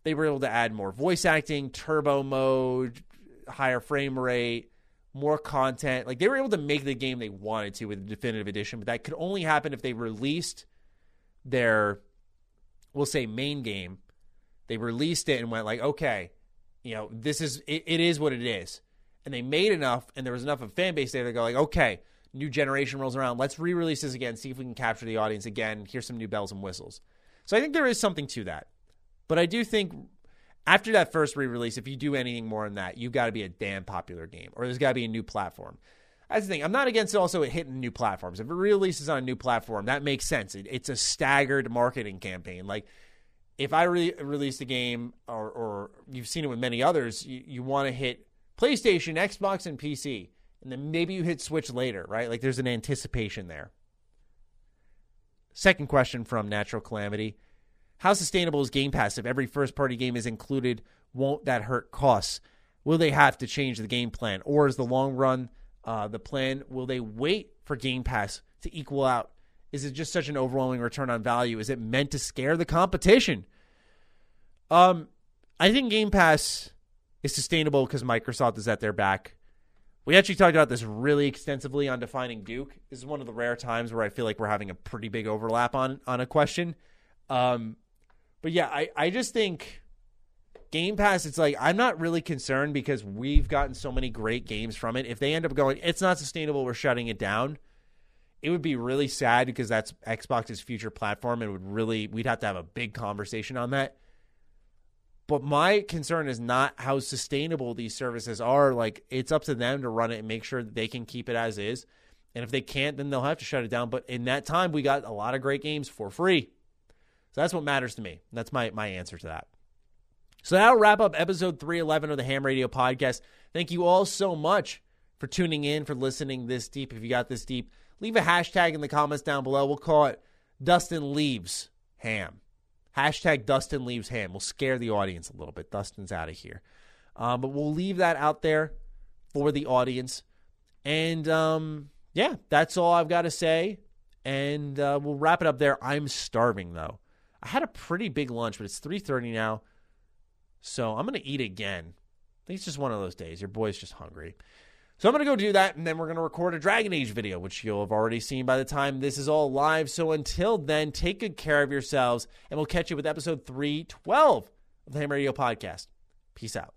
They were able to add more voice acting, turbo mode, higher frame rate, more content. Like they were able to make the game they wanted to with the definitive edition, but that could only happen if they released their, we'll say, main game. They released it and went like, okay, you know, this is it, it is what it is, and they made enough, and there was enough of fan base there to go like, okay, new generation rolls around, let's re-release this again, see if we can capture the audience again. Here's some new bells and whistles. So I think there is something to that, but I do think after that first re-release, if you do anything more than that, you've got to be a damn popular game, or there's got to be a new platform. That's the thing. I'm not against it also hitting new platforms. If it releases on a new platform, that makes sense. It, it's a staggered marketing campaign. Like if I re- release a game, or, or, you've seen it with many others, you, you want to hit PlayStation, Xbox, and PC, and then maybe you hit Switch later, right? Like there's an anticipation there. Second question from Natural Calamity How sustainable is Game Pass if every first party game is included? Won't that hurt costs? Will they have to change the game plan? Or is the long run uh, the plan? Will they wait for Game Pass to equal out is it just such an overwhelming return on value? Is it meant to scare the competition? Um, I think Game Pass is sustainable because Microsoft is at their back. We actually talked about this really extensively on defining Duke. This is one of the rare times where I feel like we're having a pretty big overlap on on a question. Um, but yeah, I, I just think Game Pass, it's like I'm not really concerned because we've gotten so many great games from it. If they end up going, it's not sustainable, we're shutting it down it would be really sad because that's Xbox's future platform and would really we'd have to have a big conversation on that. But my concern is not how sustainable these services are. Like it's up to them to run it and make sure that they can keep it as is. And if they can't, then they'll have to shut it down. But in that time, we got a lot of great games for free. So that's what matters to me. That's my my answer to that. So that'll wrap up episode 311 of the Ham Radio podcast. Thank you all so much for tuning in, for listening this deep. If you got this deep, leave a hashtag in the comments down below. We'll call it Dustin Leaves Ham. Hashtag Dustin Leaves Ham. We'll scare the audience a little bit. Dustin's out of here. Um, but we'll leave that out there for the audience. And um, yeah, that's all I've got to say. And uh, we'll wrap it up there. I'm starving though. I had a pretty big lunch, but it's 3:30 now. So I'm to eat again. I think it's just one of those days. Your boy's just hungry. So I'm going to go do that, and then we're going to record a Dragon Age video, which you'll have already seen by the time this is all live. So until then, take good care of yourselves, and we'll catch you with episode 312 of the Ham Radio Podcast. Peace out.